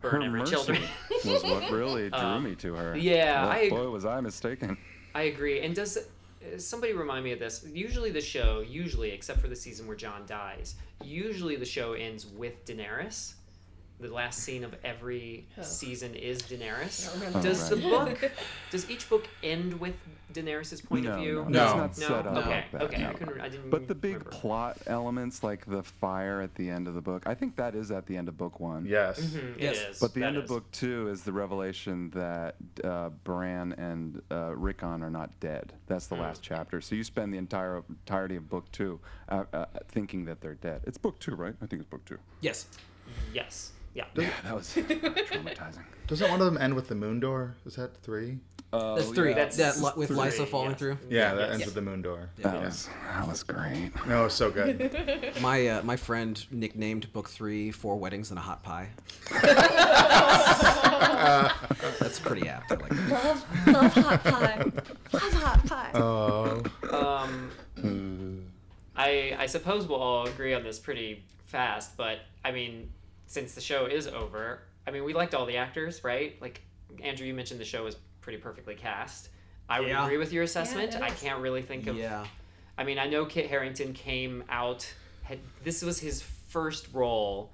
Her every mercy children. was what really drew Um, me to her. yeah, Well, I boy, was I mistaken. I agree. And does uh, somebody remind me of this? Usually the show, usually except for the season where Jon dies, usually the show ends with Daenerys. The last scene of every Oh. season is Daenerys. I don't remember. Does right. the book? Does each book end with Daenerys' point no, of view? No, No. it's not No? set up okay. like that. okay. no. I couldn't. I didn't. But the big remember. plot elements, like the fire at the end of the book, I think that is at the end of book one. Yes. Mhm, Yes. is, But the that end of book two is the revelation that uh, Bran and uh, Rickon are not dead. That's the last chapter. So you spend the entire entirety of book two uh, uh, thinking that they're dead. It's book two, right? I think it's book two. Yes. Yes. Yeah. Yeah, that was traumatizing. Doesn't one of them end with the moon door? Is that three? Oh, That's three. yeah. That's that li- with three, Lysa falling yes. through. Yeah, that yes. ends with the moon door. That Yeah. was that was great. No, it's so good. My uh, my friend nicknamed book three four weddings and a hot pie. That's pretty apt. I like that. love love hot pie. Love hot pie. Oh. Um, I I suppose we'll all agree on this pretty fast, but I mean, since the show is over, I mean, we liked all the actors, right? Like Andrew, you mentioned the show was pretty perfectly cast. I would agree with your assessment. it I can't really think of. Yeah. I mean, I know Kit Harington came out. Had, this was his first role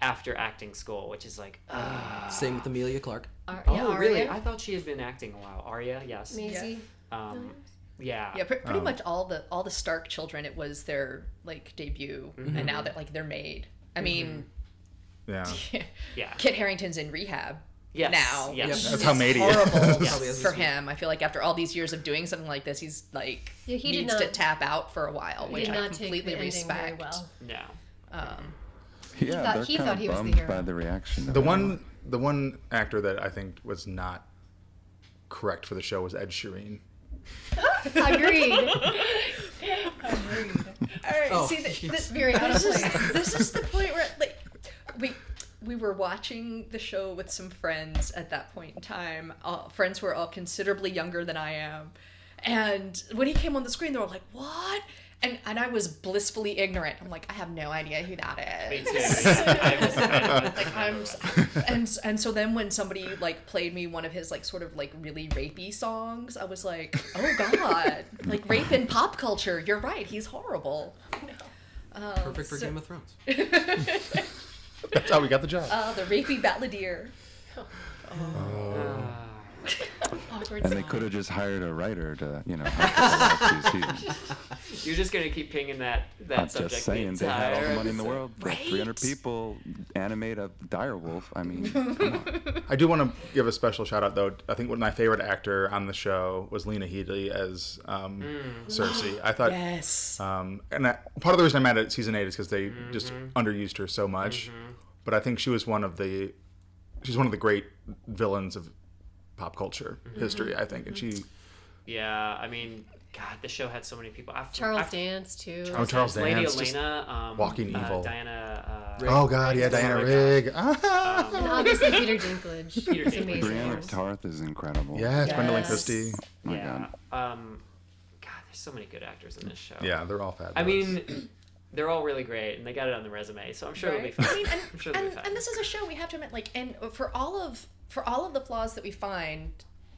after acting school, which is like, uh, Same with Emilia Clarke. Ar- oh, yeah, really? I thought she had been acting a while. Arya, yes. Maisie. Um, yeah. Yeah, pre- pretty Um, much all the all the Stark children. It was their like debut, and now that like they're made. I mean, Yeah. Yeah. Kit Harington's in rehab Yes. now. Yes. which That's how Mady horrible Probably has for him. I feel like after all these years of doing something like this, he's like Yeah, he did needs to not- tap out for a while, which did I not take completely the ending very respect. well. No. Um, Yeah, thought- they're he kind thought of he was the bummed hero. by the reaction. The everyone. one, the one actor that I think was not correct for the show was Ed Sheeran. Agreed. Agreed. all right, Oh, see, th- yes. this, Very out of this is place. this is the point where like we we were watching the show with some friends at that point in time. Uh, friends who are all considerably younger than I am, and when he came on the screen, they were like, "What?" And, and I was blissfully ignorant. I'm like, I have no idea who that is. Me too. Yeah, I was kind of- like I'm, and and so then when somebody like played me one of his like sort of like really rapey songs, I was like, oh god, like rape in pop culture. You're right, he's horrible. Um, Perfect for so- Game of Thrones. That's how we got the job. uh, the rapey balladeer. Ah. Awkward And they could have just hired a writer to, you know, help the last few seasons. You're just gonna keep pinging that that I'm subject. just saying, the they had all the money in the world. Right? 300 people animate a dire wolf. I mean, come on. I do want to give a special shout out though. I think one of my favorite actor on the show was Lena Headey as um, Cersei. I thought, Yes. um, and that, part of the reason I'm mad at season eight is because they just Mm-hmm. underused her so much. But I think she was one of the, she's one of the great villains of pop culture Mm-hmm. history. I think, and she, Yeah, I mean, God, the show had so many people. I, Charles I, Dance too. Oh, Charles Lady Dance, just Elena, um, walking uh, evil. Diana. Uh, oh god, yeah, Diana Oh my Rigg. and Ah. obviously Peter Dinklage. Peter Dinklage. amazing. Brienne of Tarth is incredible. yes, Gwendoline Yes. Christie. My yeah. God. Um, God, there's so many good actors in this show. Yeah, they're all fabulous. I mean, they're all really great, and they got it on the resume, so I'm sure it'll be Right? fine. I mean, and, I'm sure it'll and, be fine. and this is a show we have to admit, like, and for all of for all of the flaws that we find,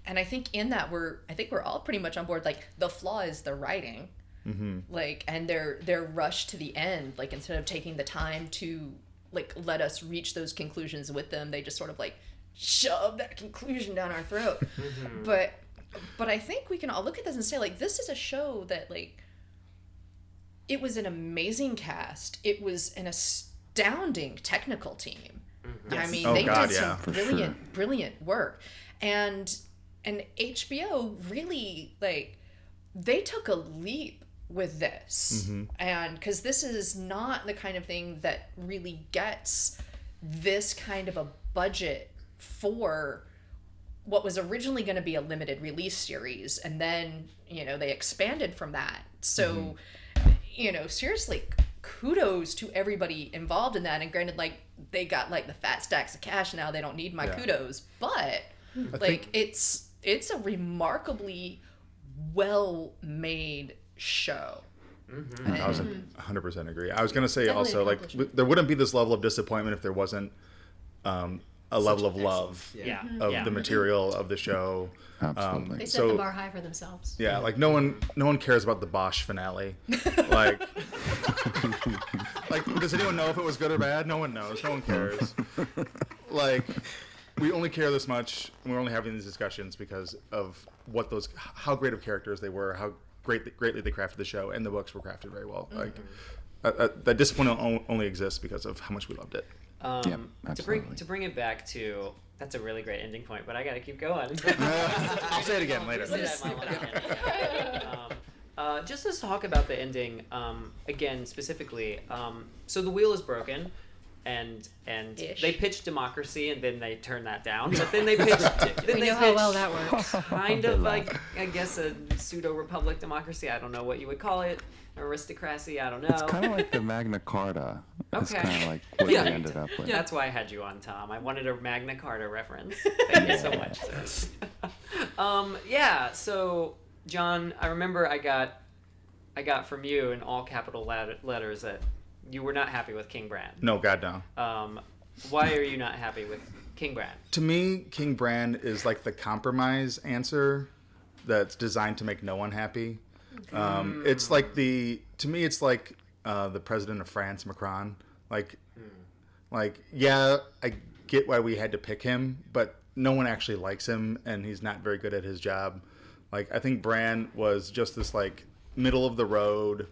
and I think in that we're I think we're all pretty much on board. Like the flaw is the writing, Mm-hmm. like, and their their rush to the end, like instead of taking the time to like let us reach those conclusions with them, they just sort of like shove that conclusion down our throat. But but I think we can all look at this and say like this is a show that like it was an amazing cast. It was an astounding technical team. Mm-hmm. I mean, Oh, they God, did some yeah. For brilliant, sure. brilliant work, and and HBO really like they took a leap with this, mm-hmm. and because this is not the kind of thing that really gets this kind of a budget for what was originally going to be a limited release series and then you know they expanded from that. So mm-hmm. you know seriously kudos to everybody involved in that. And granted like they got like the fat stacks of cash now they don't need my Yeah. kudos. But like think- it's it's a remarkably well made show I was 100% agree. I was going to say Definitely also, like, there wouldn't be this level of disappointment if there wasn't um, a level of love Yeah. Yeah. of yeah. the material of the show. Absolutely. They set So- the bar high for themselves. Yeah, like no one, no one cares about the Bosch finale. Like, like, does anyone know if it was good or bad? No one knows. No one cares. Like, we only care this much, and we're only having these discussions because of what those, how great of characters they were, how great, greatly they crafted the show, and the books were crafted very well. Like, uh, uh, that disappointment on- only exists because of how much we loved it. Um, Yep, to bring to bring it back to that's a really great ending point, but I gotta keep going. I'll say it again later. Say that in my line. um, uh, just to talk about the ending um, again specifically. Um, so the wheel is broken, and and Ish. they pitched democracy, and then they turned that down. But then they pitched. then We they know how well that works. Kind of like I guess a pseudo republic democracy. I don't know what you would call it. Aristocracy. I don't know. It's kind of like the Magna Carta. It's Okay. kind of like what Yeah. they ended up with. That's why I had you on, Tom. I wanted a Magna Carta reference. Thank you so much. Sir. um, yeah. So, John, I remember I got, I got from you in all capital letters that you were not happy with King Bran. No, God, no. Um, why are you not happy with King Bran? to me, King Bran is like the compromise answer that's designed to make no one happy. Um, it's like the to me, it's like uh, the president of France, Macron. Like, like yeah, I get why we had to pick him, but no one actually likes him, and he's not very good at his job. Like, I think Bran was just this like middle of the road,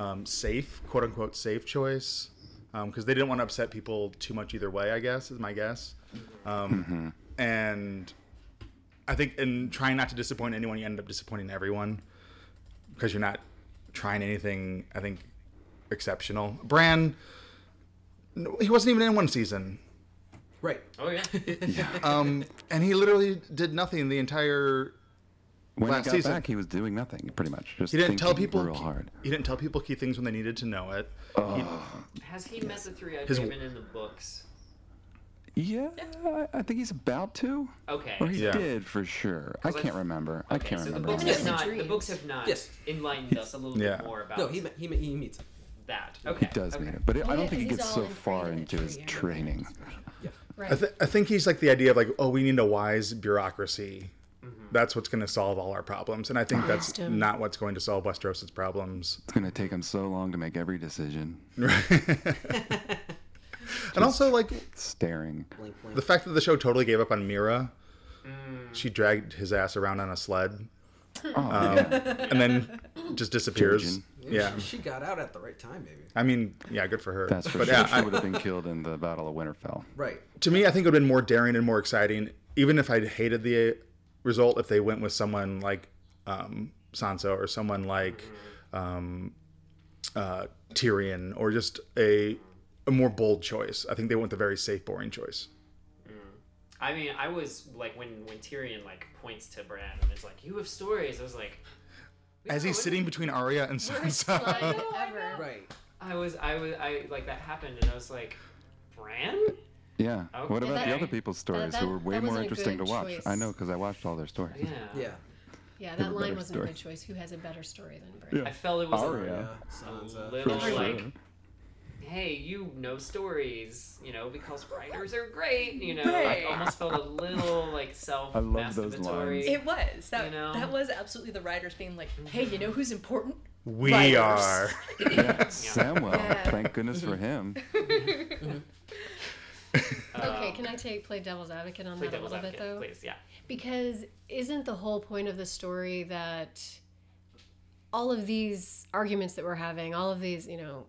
um, safe, quote unquote, safe choice, because they didn't want to upset people too much either way. I guess is my guess. Um, And I think in trying not to disappoint anyone, you end up disappointing everyone because you're not trying anything. I think exceptional. Bran, he wasn't even in one season, Right. Oh yeah. um, and he literally did nothing the entire. When last he got season. back, he was doing nothing, pretty much. Just He didn't tell people. real hard. He didn't tell people key things when they needed to know it. Has he met the three-eyed His- raven in the books? Yeah, I, I think he's about to. Okay. Or he Yeah. did for sure. I- can't remember. I can't so the remember. books have the not. The books have not Yes. enlightened us a little Yeah. bit more about No, he he, he meets that. Okay. He does okay. mean it, but it, I don't think he gets all so far into his tree. training. Right. I, th- I think he's like the idea of like, oh, we need a wise bureaucracy. That's what's going to solve all our problems, and I think that's not what's going to solve Westeros's problems. It's gonna take them so long to make every decision. Right. And also, like Staring. Blink, blink. the fact that the show totally gave up on Meera. Mm. She dragged his ass around on a sled Oh, um, and then just disappears. Judging. Yeah, She got out at the right time, maybe. I mean, yeah, good for her. that's for but sure. yeah, she I- would have been killed in the Battle of Winterfell. Right. to me, I think it would have been more daring and more exciting, even if I hated the result, if they went with someone like um, Sansa or someone like um, uh, Tyrion or just a, a more bold choice. I think they went the very safe, boring choice. I mean, I was like when when Tyrion like points to Bran and is like, "You have stories." I was like, As he's what- sitting between Arya and Sansa. ever. Right. I was I was I like that happened and I was like, Bran? Yeah. What Okay. about the other people's stories that- who were way more interesting to watch? choice. I know because I watched all their stories. Yeah. Yeah. Yeah, that line wasn't story. a good choice. Who has a better story than Bran? I felt it was a, a little sure. like, hey, you know stories, you know, because writers are great, you know. Right. I almost felt a little like self I love those masturbatory. lines. It was that. You know? That was absolutely the writers being like, "Hey, you know who's important? We Writers. are. Yeah, Samuel. Yeah. Thank goodness for him. Mm-hmm. Mm-hmm. Okay, can I take play devil's advocate on Play that a little advocate, bit though? please. Yeah. Because isn't the whole point of the story that all of these arguments that we're having, all of these, you know,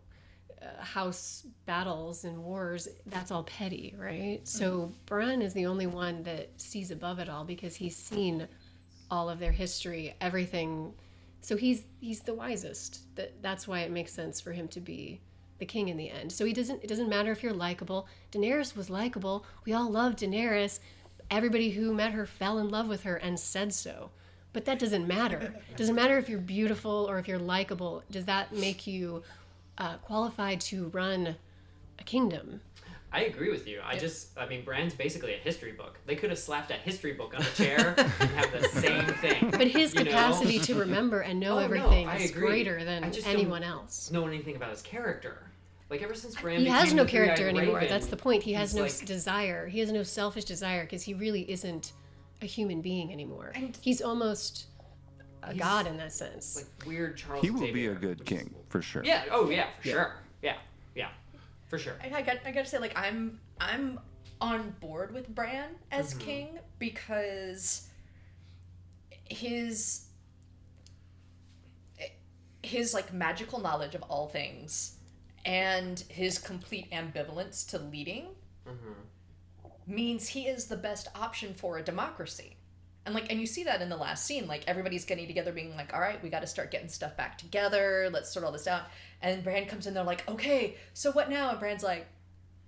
uh, house battles and wars, that's all petty, right? So Bran is the only one that sees above it all because he's seen all of their history, everything. So he's he's the wisest. That that's why it makes sense for him to be the king in the end. So he doesn't it doesn't matter if you're likable. Daenerys was likable. We all loved Daenerys. Everybody who met her fell in love with her and said so. But that doesn't matter. It doesn't matter if you're beautiful or if you're likable. Does that make you uh, qualified to run a kingdom? I agree with you. I just, I mean, Bran's basically a history book. They could have slapped a history book on a chair and have the same thing. But his you know? capacity to remember and know Oh, everything I is agree. greater than anyone else. know anything about his character. Like ever since Bran He has no character anymore. Raven, That's the point. He has no like- desire. He has no selfish desire because he really isn't a human being anymore. And- he's almost a He's god in that sense. like weird Charles. He will be a good which is- king for sure. Yeah. Oh yeah, for sure. Yeah. Yeah. For sure. I, I got I gotta say like I'm I'm on board with Bran as mm-hmm. king because his his like magical knowledge of all things and his complete ambivalence to leading mm-hmm. means he is the best option for a democracy. And like and you see that in the last scene, like everybody's getting together being like, all right, we gotta start getting stuff back together, let's sort all this out. And Bran comes in, they're like, okay, so what now? And Bran's like,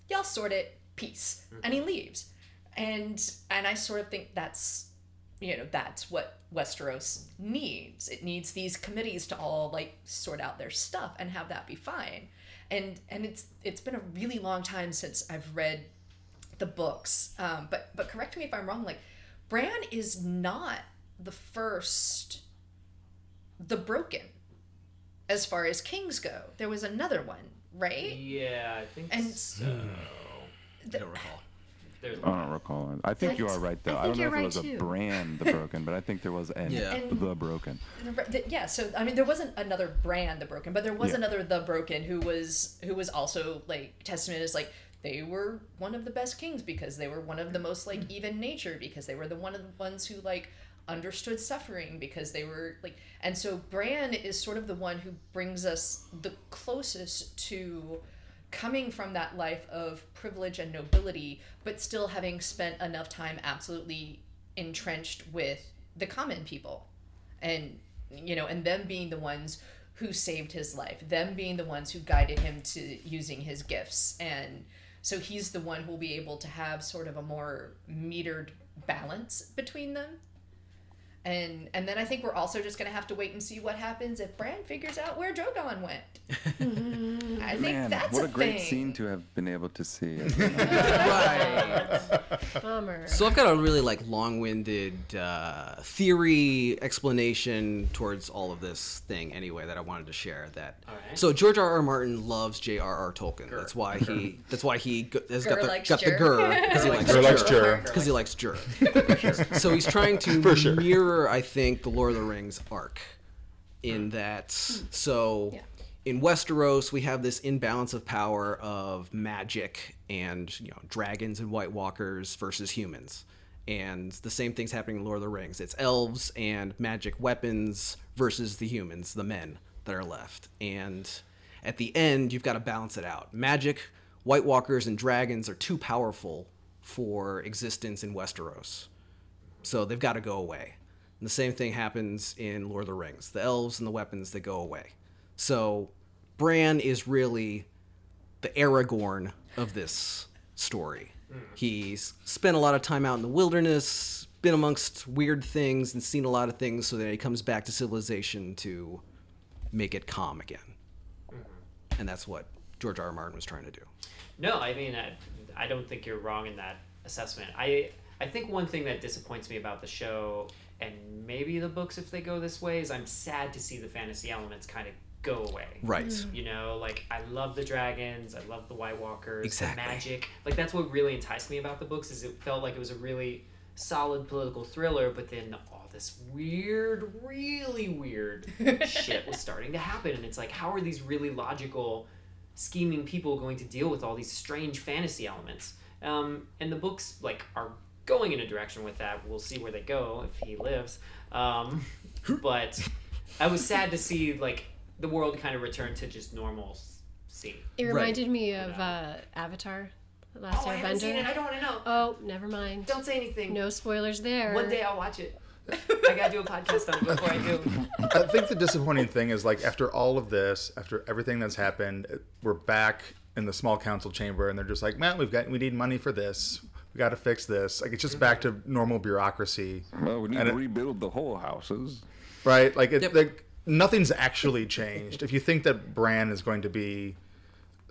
Y'all sort it, peace. And he mm-hmm. leaves. And and I sort of think that's you know, that's what Westeros needs. It needs these committees to all like sort out their stuff and have that be fine. And and it's it's been a really long time since I've read the books. Um, but but correct me if I'm wrong. Like Bran is not the first, the broken, as far as kings go. There was another one, right? Yeah, I think And- so. I don't recall. There's I don't recall. I think you are right though. I, think don't know you're if it was too. a bran the broken, but I think there was an Yeah. And- the broken. The- yeah so i mean there wasn't another bran the broken but there was Yeah. another the broken who was who was also like testament is like they were one of the best kings because they were one of the most like mm-hmm. even natured because they were the one of the ones who like understood suffering because they were like and so bran is sort of the one who brings us the closest to coming from that life of privilege and nobility but still having spent enough time absolutely entrenched with the common people. And you know and them being the ones who saved his life them being the ones who guided him to using his gifts. And so he's the one who will be able to have sort of a more metered balance between them and and then I think we're also just gonna have to wait and see what happens if Bran figures out where Drogon went. I think Man, that's what a, a great thing. scene to have been able to see. right. Bummer. So I've got a really like long-winded uh, theory explanation towards all of this thing anyway that I wanted to share. That All right. so George R. R. Martin loves J.R.R. Tolkien. That's why he. That's why he g- has got the likes got the Jur. gur because he likes Gur likes Jur. Jur. Because he likes Jur. So he's trying to For sure. mirror, I think, the Lord of the Rings arc in hmm. that. Hmm. So Yeah. in Westeros, we have this imbalance of power of magic and you know dragons and White Walkers versus humans. And the same thing's happening in Lord of the Rings. It's elves and magic weapons versus the humans, the men that are left. And at the end, you've got to balance it out. Magic, White Walkers, and dragons are too powerful for existence in Westeros. So they've got to go away. And the same thing happens in Lord of the Rings. The elves and the weapons they go away. So Bran is really the Aragorn of this story. Hmm. He's spent a lot of time out in the wilderness, been amongst weird things and seen a lot of things so that he comes back to civilization to make it calm again. Hmm. And that's what George R. R. Martin was trying to do. No, I mean, I, I don't think you're wrong in that assessment. I I think one thing that disappoints me about the show, and maybe the books if they go this way, is I'm sad to see the fantasy elements kind of go away. Right. You know, like I love the dragons, I love the White Walkers, Exactly. the magic. Like that's what really enticed me about the books is it felt like it was a really solid political thriller, but then all this weird, really weird shit was starting to happen, and it's like, how are these really logical, scheming people going to deal with all these strange fantasy elements? Um, and the books like are going in a direction with that. We'll see where they go if he lives. Um, but I was sad to see like the world kind of return to just normal scene. It Right. reminded me of uh, Avatar, The Last Airbender. don't want to know. Oh, never mind. Don't say anything. No spoilers there. One day I'll watch it. I gotta do a podcast on it before I do. I think the disappointing thing is like after all of this, after everything that's happened, we're back in the small council chamber, and they're just like, "Man, we've got we need money for this. We got to fix this." Like it's just back to normal bureaucracy, Well, we need And to it- rebuild the whole houses. right? Like it, Yep. like nothing's actually changed. If you think that Bran is going to be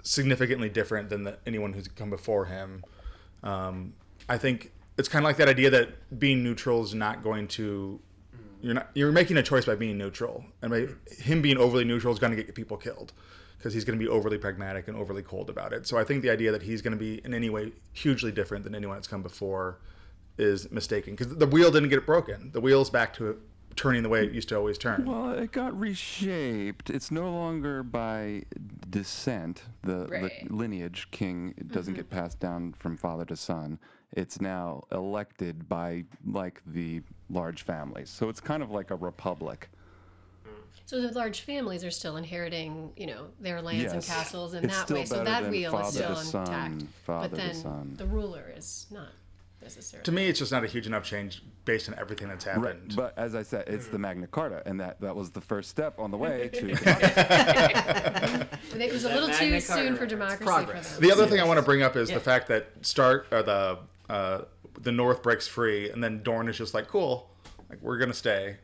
significantly different than the, anyone who's come before him, um, I think it's kind of like that idea that being neutral is not going to. You're not. You're making a choice by being neutral, and by him being overly neutral is going to get people killed because he's going to be overly pragmatic and overly cold about it. So I think the idea that he's going to be in any way hugely different than anyone that's come before is mistaken because the wheel didn't get broken. The wheel's back to turning the way it used to always turn. Well, it got reshaped. It's no longer by descent. The, Right. the lineage king doesn't get mm-hmm. passed down from father to son. It's now elected by like the large families. So it's kind of like a republic. So the large families are still inheriting, you know, their lands and castles in It's that way. So that than wheel is still to intact. father but to then son. the ruler is not necessarily. To me, it's just not a huge enough change based on everything that's happened. Right. But as I said, it's the Magna Carta, and that, that was the first step on the way to. it was a little too Magna soon Carta for democracy Progress. for them. The other thing I want to bring up is Yeah. the fact that Stark or the uh, the North breaks free, and then Dorne is just like, "Cool, like we're gonna stay."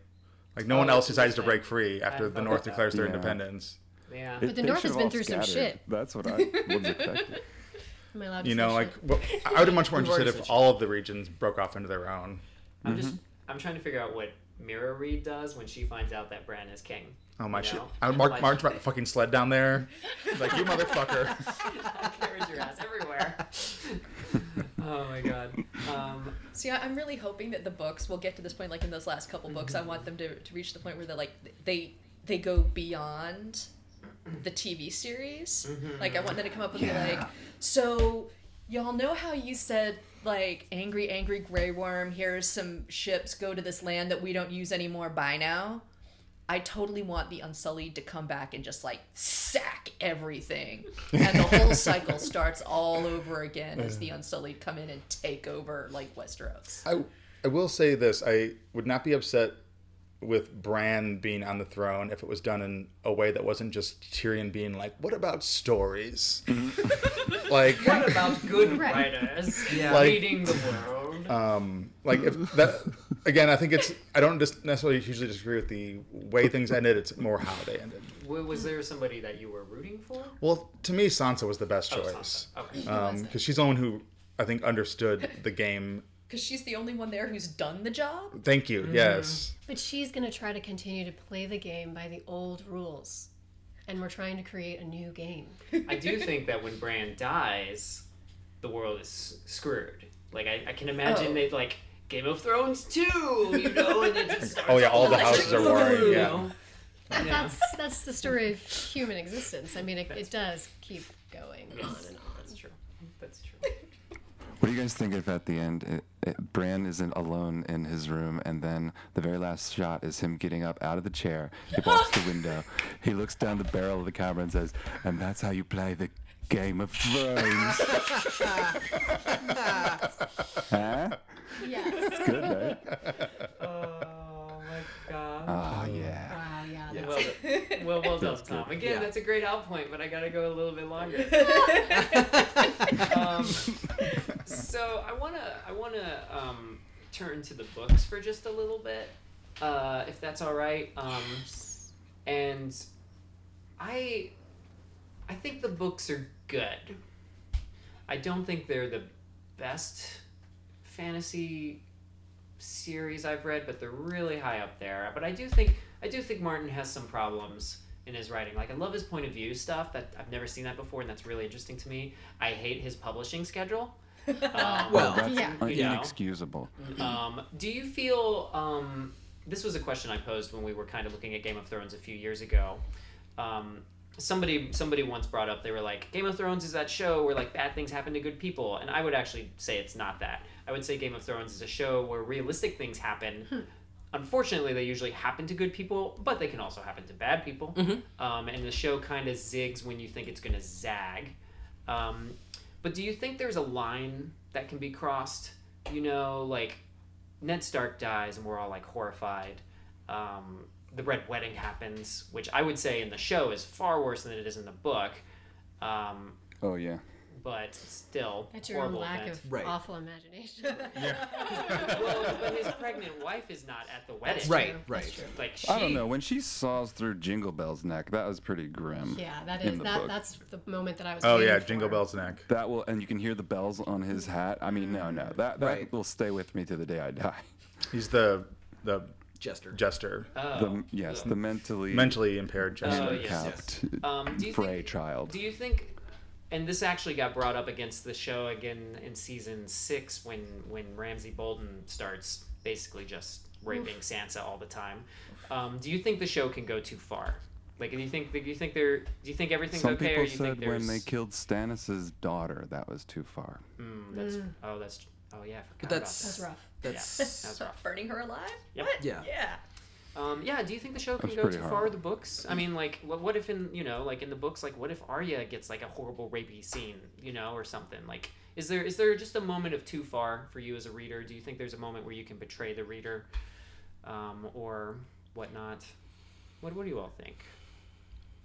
Like no Oh, one else decides to break free after the North about that. declares their Yeah. independence. Yeah. But the North has been all through some shit. That's what I was expecting. Am I allowed to You know, like well, I would be much more interested if said all of the regions broke off into their own. I'm just mm-hmm. I'm trying to figure out what Meera Reed does when she finds out that Bran is king. Oh my You shit! I would And mark like- march about the fucking sled down there, like you motherfucker. Carries your ass everywhere. oh my god. Um, See, I- I'm really hoping that the books will get to this point, like in those last couple books. I want them to, to reach the point where they're like they they go beyond the TV series. Like I want them to come up with be like, so y'all know how you said like angry, angry Grey Worm. Here's some ships. Go to this land that we don't use anymore. Bye now. I totally want the Unsullied to come back and just like sack everything. And the whole cycle starts all over again as the Unsullied come in and take over like Westeros. I I will say this: I would not be upset with Bran being on the throne if it was done in a way that wasn't just Tyrion being like, "What about stories?" Mm-hmm. like, what about good writers Yeah. Like- leading the world? Um, like if that again, I think it's I don't just necessarily usually disagree with the way things ended. It's more how they ended. Was there somebody that you were rooting for? Well, to me, Sansa was the best Oh, choice Sansa. Okay. because she's the one who I think understood the game. Because she's the only one there who's done the job. Thank you. Yes. But she's going to try to continue to play the game by the old rules. And we're trying to create a new game. I do think that when Bran dies, the world is screwed. Like I, I can imagine Oh. they like Game of Thrones too, you know, and it just starts Oh, yeah, all the houses again, are warring, you yeah. know? Yeah. That's that's the story of human existence. I mean, it, it does keep going on and on. That's true. That's true. What do you guys think if at the end it, it, Bran isn't alone in his room, and then the very last shot is him getting up out of the chair. He walks to the window. He looks down the barrel of the camera and says, "And that's how you play the Game of Thrones." huh? Yes. Good, right? Oh my god. Oh yeah. Wow, yeah. Yeah. that's- Well, well, well done, That's good. Tom. Again, Yeah. that's a great out point, but I gotta go a little bit longer. um, so I wanna, I wanna um, turn to the books for just a little bit, uh, if that's all right. Um, and I, I think the books are good. I don't think they're the best fantasy series I've read, but they're really high up there. But I do think I do think Martin has some problems in his writing. Like I love his point of view stuff. That I've never seen that before, and that's really interesting to me. I hate his publishing schedule. Um, Well, that's yeah. un- inexcusable. um, do you feel um, this was a question I posed when we were kind of looking at Game of Thrones a few years ago? Somebody somebody once brought up they were like Game of Thrones is that show where like bad things happen to good people, and I would actually say it's not that. I would say Game of Thrones is a show where realistic things happen. Unfortunately, they usually happen to good people, but they can also happen to bad people. Um, and the show kind of zigs when you think it's going to zag. Um, but do you think there's a line that can be crossed? You know, like Ned Stark dies and we're all like horrified. Um, the Red Wedding happens, which I would say in the show is far worse than it is in the book. Um, Oh yeah. but still, That's your own horrible lack event. of Right. awful imagination. yeah. well, but his pregnant wife is not at the wedding. Right, true. right. That's true. Like she, I don't know. When she saws through Jingle Bell's neck, that was pretty grim. yeah, that in is the that. book. That's the moment that I was. Oh waiting yeah, for. Jingle Bell's neck. That will, and you can hear the bells on his hat. I mean, no, no, that that Right. will stay with me to the day I die. He's the the Jester. jester, Oh. The yes, the mentally mentally impaired jester. Oh, yes, handicapped Um, do you Frey think, child. Do you think? And this actually got brought up against the show again in season six when when Ramsay Bolton starts basically just raping Sansa all the time. Um, do you think the show can go too far? Like, do you think do you think they're do you think everything's Some okay, or people you said there's when they killed Stannis' daughter, that was too far. Mm, that's oh that's oh yeah, I forgot But that's That's rough. That's, That's yeah, that's rough. Burning her alive? Yep. What? Yeah. Yeah. Um, yeah, do you think the show can That's go pretty too far horrible. with the books? I mean, like, what, what if in you know, like in the books, like, what if Arya gets like a horrible rapey scene, you know, or something? Like, is there is there just a moment of too far for you as a reader? Do you think there's a moment where you can betray the reader, um, or whatnot? What what do you all think?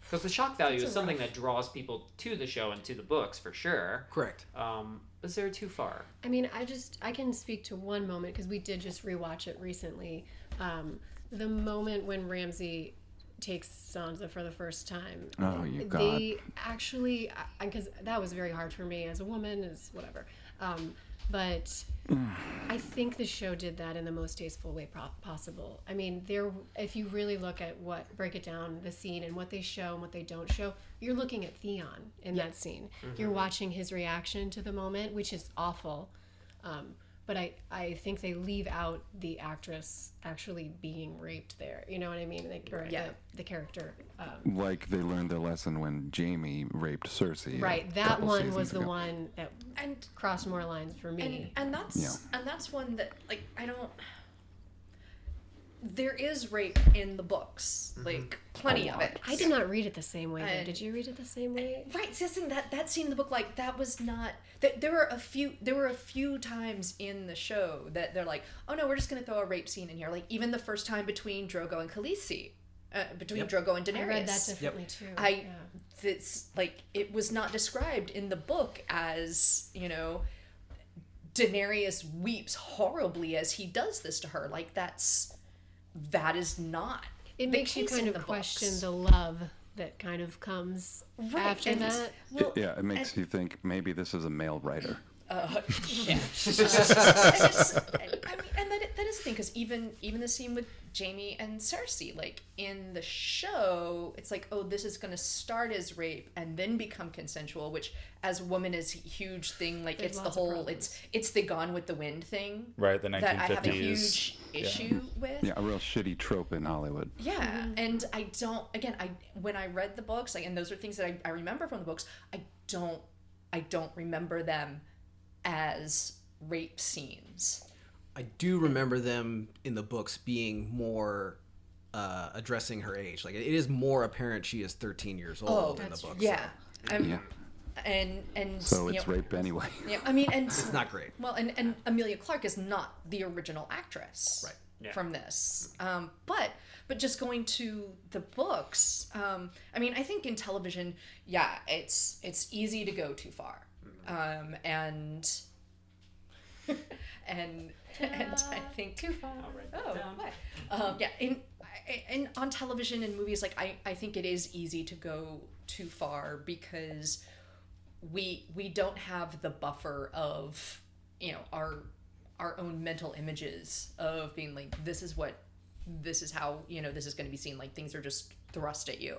Because the shock value That's is something rough- that draws people to the show and to the books for sure. Correct. Um, is there too far? I mean, I just I can speak to one moment because we did just rewatch it recently. Um, the moment when Ramsay takes Sansa for the first time. Oh, you God. They actually, because that was very hard for me as a woman, as whatever. Um, but I think the show did that in the most tasteful way pro- possible. I mean, there. If you really look at what break it down, the scene and what they show and what they don't show, you're looking at Theon in that scene. You're watching his reaction to the moment, which is awful. Um, but I, I think they leave out the actress actually being raped there. You know what I mean? Like, or Yeah. the, the character. Um, Like they learned their lesson when Jaime raped Cersei. right. That one seasons was the one that And crossed more lines for and me. and that's Yeah. and that's one that like I don't. There is rape in the books, like plenty of it. I did not read it the same way. Though. Did you read it the same way? Right, so that's that that scene in the book, like that was not. That there were a few. There were a few times in the show that they're like, oh no, we're just gonna throw a rape scene in here. Like even the first time between Drogo and Khaleesi, uh, between Drogo and Daenerys. I read that differently too. I yeah. that's like it was not described in the book as you know Daenerys weeps horribly as he does this to her like that's that is not It the makes you kind of the question books. the love that kind of comes Right, after and- that. well, Yeah, it makes you think maybe this is a male writer. Uh, yeah. and I mean, and that, that is the thing because even even the scene with Jaime and Cersei, like in the show, it's like, oh, this is going to start as rape and then become consensual, which as a woman is a huge thing. Like There's it's the whole, it's it's the Gone with the Wind thing Right, the 1950s. that I have a 1950s. huge Yeah. issue with. Yeah, a real shitty trope in Hollywood. Yeah, and I don't. Again, I when I read the books, like, and those are things that I, I remember from the books. I don't, I don't remember them as rape scenes. I do remember them in the books being more uh, addressing her age. Like it is more apparent she is 13 years old in the books. Oh, Yeah, I'm, Yeah. and and So you it's know, rape anyway. Yeah, I mean, and It's not great. well, and and Emilia Clarke is not the original actress Right. Yeah. from this. Um, but but just going to the books, um, I mean, I think in television, yeah, it's it's easy to go too far, um, and and and I think Too far. I'll write that Oh, Um, yeah, in, in on television and movies, like I, I think it is easy to go too far because we we don't have the buffer of you know our our own mental images of being like this is what this is how you know this is going to be seen. Like things are just thrust at you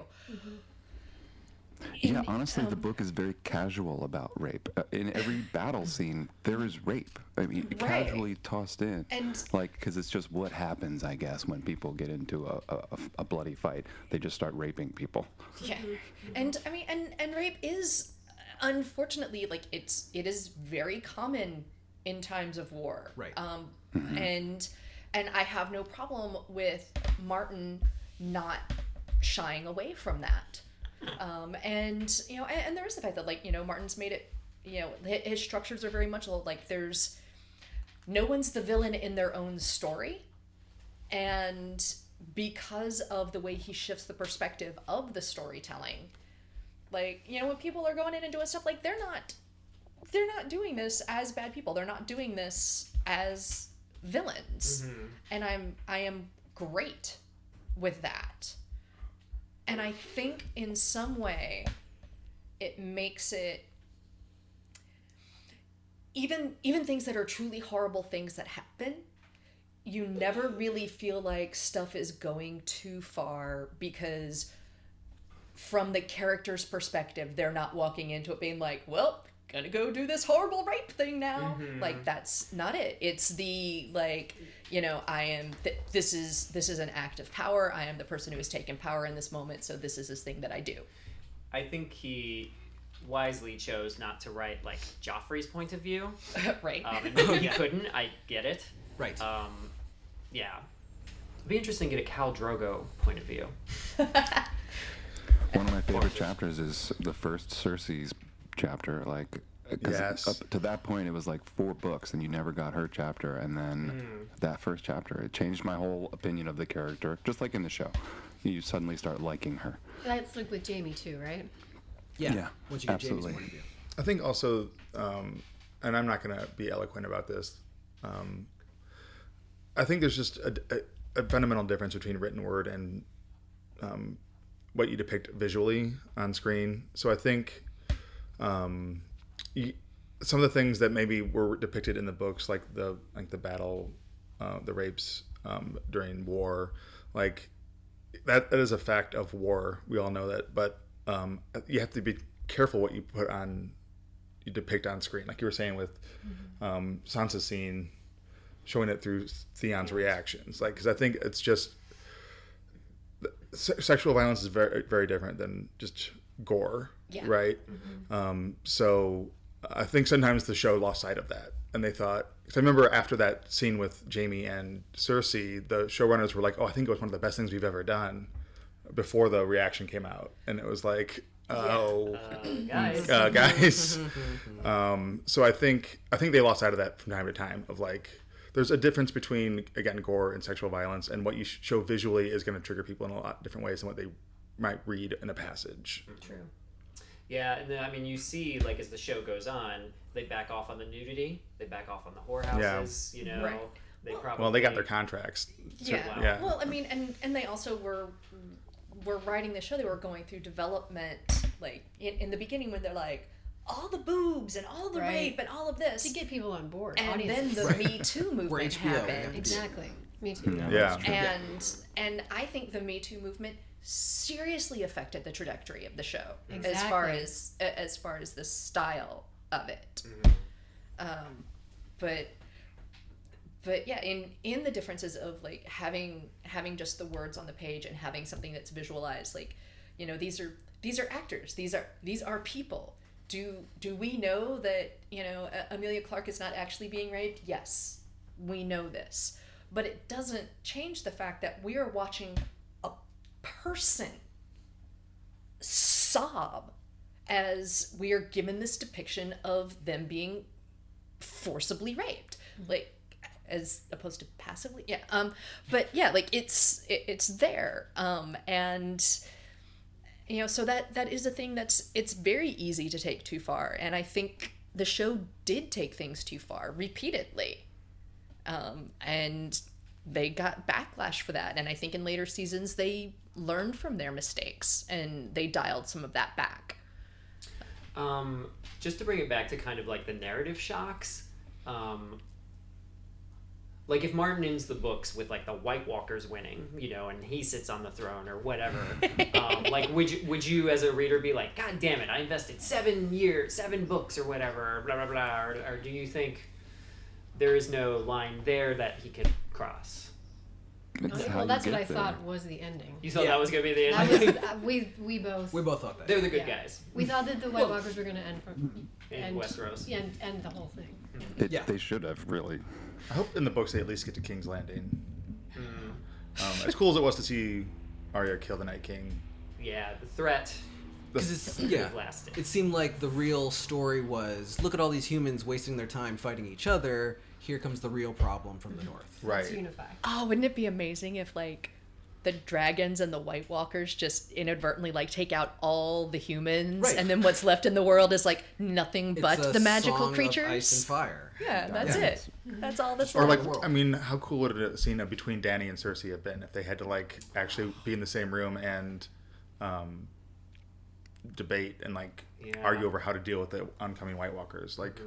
Yeah, In- honestly, the um, book is very casual about rape. Uh, in every battle scene, there is rape. I mean, Right. casually tossed in. And- like, because it's just what happens, I guess, when people get into a, a, a- a bloody fight. They just start raping people. Yeah, and I mean, and and rape is unfortunately like it's it is very common in times of war. Right. Um, and and I have no problem with Martin not shying away from that. Um, and you know, and, and there is the fact that like you know Martin's made it. You know, his structures are very much like there's no one's the villain in their own story. And because of the way he shifts the perspective of the storytelling like you know when people are going in and doing stuff like they're not they're not doing this as bad people. They're not doing this as villains. And i'm i am great with that and i think in some way it makes it even even things that are truly horrible things that happen you never really feel like stuff is going too far because from the character's perspective they're not walking into it being like well gonna go do this horrible rape thing now like that's not it it's the like you know i am th- this is this is an act of power i am the person who has taken power in this moment so this is this thing that i do I think he wisely chose not to write like Joffrey's point of view. right Um, and he couldn't. I get it. Right. Um, yeah. It'd be interesting to get a Khal Drogo point of view. One of my favorite chapters is the first Cersei's chapter. Like, 'cause Yes. up to that point, it was like four books, and you never got her chapter. And then that first chapter, it changed my whole opinion of the character. Just like in the show, you suddenly start liking her. That's like with Jaime too, right? yeah. yeah, Once you get absolutely. Jaime's point of view. I think also, um, and I'm not going to be eloquent about this. Um, I think there's just a, a, a fundamental difference between written word and um, what you depict visually on screen. So I think um, some of the things that maybe were depicted in the books, like the like the battle, uh, the rapes um, during war, like that that is a fact of war. We all know that, but um, you have to be careful what you put on, you depict on screen. Like you were saying with um, Sansa's scene, showing it through Theon's reactions. Like because I think it's just sexual violence is very very different than just gore, Yeah. right? Um, so I think sometimes the show lost sight of that, and they thought. Because I remember after that scene with Jaime and Cersei, the showrunners were like, "Oh, I think it was one of the best things we've ever done." Before the reaction came out, and it was like, "Oh, Uh, guys. uh, guys." um, so I think I think they lost sight of that from time to time. Of like, there's a difference between again gore and sexual violence, and what you show visually is going to trigger people in a lot different ways than what they might read in a passage. True. Yeah, and then I mean, you see, like as the show goes on, they back off on the nudity, they back off on the whorehouses. You know, Right. they Well- probably Well, they got their contracts. yeah. wow. Yeah. Well, I mean, and and they also were were writing the show. They were going through development, like in, in the beginning when they're like all the boobs and all the Right. rape and all of this, To get people on board. and then audiences. the Me Too movement We're HBO, yeah. happened. exactly. Me too. Yeah, Yeah. that's true. and and I think the Me Too movement seriously affected the trajectory of the show as far as as far as the style of it. Um, but but yeah, in in the differences of like having having just the words on the page and having something that's visualized, like you know these are these are actors, these are these are people. Do do we know that you know Emilia Clarke is not actually being raped? Yes, we know this, but it doesn't change the fact that we are watching a person sob as we are given this depiction of them being forcibly raped like as opposed to passively yeah um but yeah like it's it, it's there um and you know so that that is a thing that's it's very easy to take too far and i think the show did take things too far repeatedly um and they got backlash for that and i think in later seasons they learned from their mistakes and they dialed some of that back Um, just to bring it back to kind of like the narrative shocks, um, like if Martin ends the books with like the White Walkers winning, you know, and he sits on the throne or whatever, um, like, would you would you as a reader be like, God damn it, I invested seven years, seven books or whatever, blah blah blah, or, or do you think there is no line there that he could cross? It's how well, you that's what get I there. thought was the ending. You thought Yeah. that was gonna be the That end? was uh, we we both We both thought that. They're the good Yeah. guys we thought that the White Walkers were going to end from in end, Westeros. Yeah, and end the whole thing. It, Yeah. They should have really. I hope in the books they at least get to King's Landing. Mm. Um, as cool as it was to see Arya kill the Night King, Yeah, the threat Because it's yeah, lasted. it seemed like the real story was look at all these humans wasting their time fighting each other. Here comes the real problem from the north. Let's right? unify. Oh, wouldn't it be amazing if like the dragons and the White Walkers just inadvertently like take out all the humans, Right. and then what's left in the world is like nothing It's but a the magical song of creatures. ice and fire. Yeah, that's Yeah. it. That's all that's Or left. like, I mean, how cool would a scene of between Dany and Cersei have been if they had to like actually be in the same room and um, debate and like Yeah. argue over how to deal with the oncoming White Walkers? Like,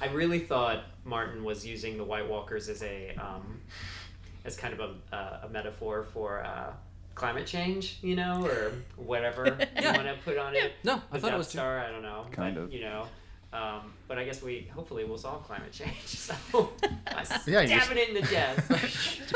I really thought Martin was using the White Walkers as a um, as kind of a, uh, a metaphor for uh, climate change, you know, or whatever you want to put on it. No, I The thought it Death was too. I don't know, Kind but, of. you know. Um, but I guess we hopefully we'll solve climate change. So I Yeah, you stabbing it in the chest.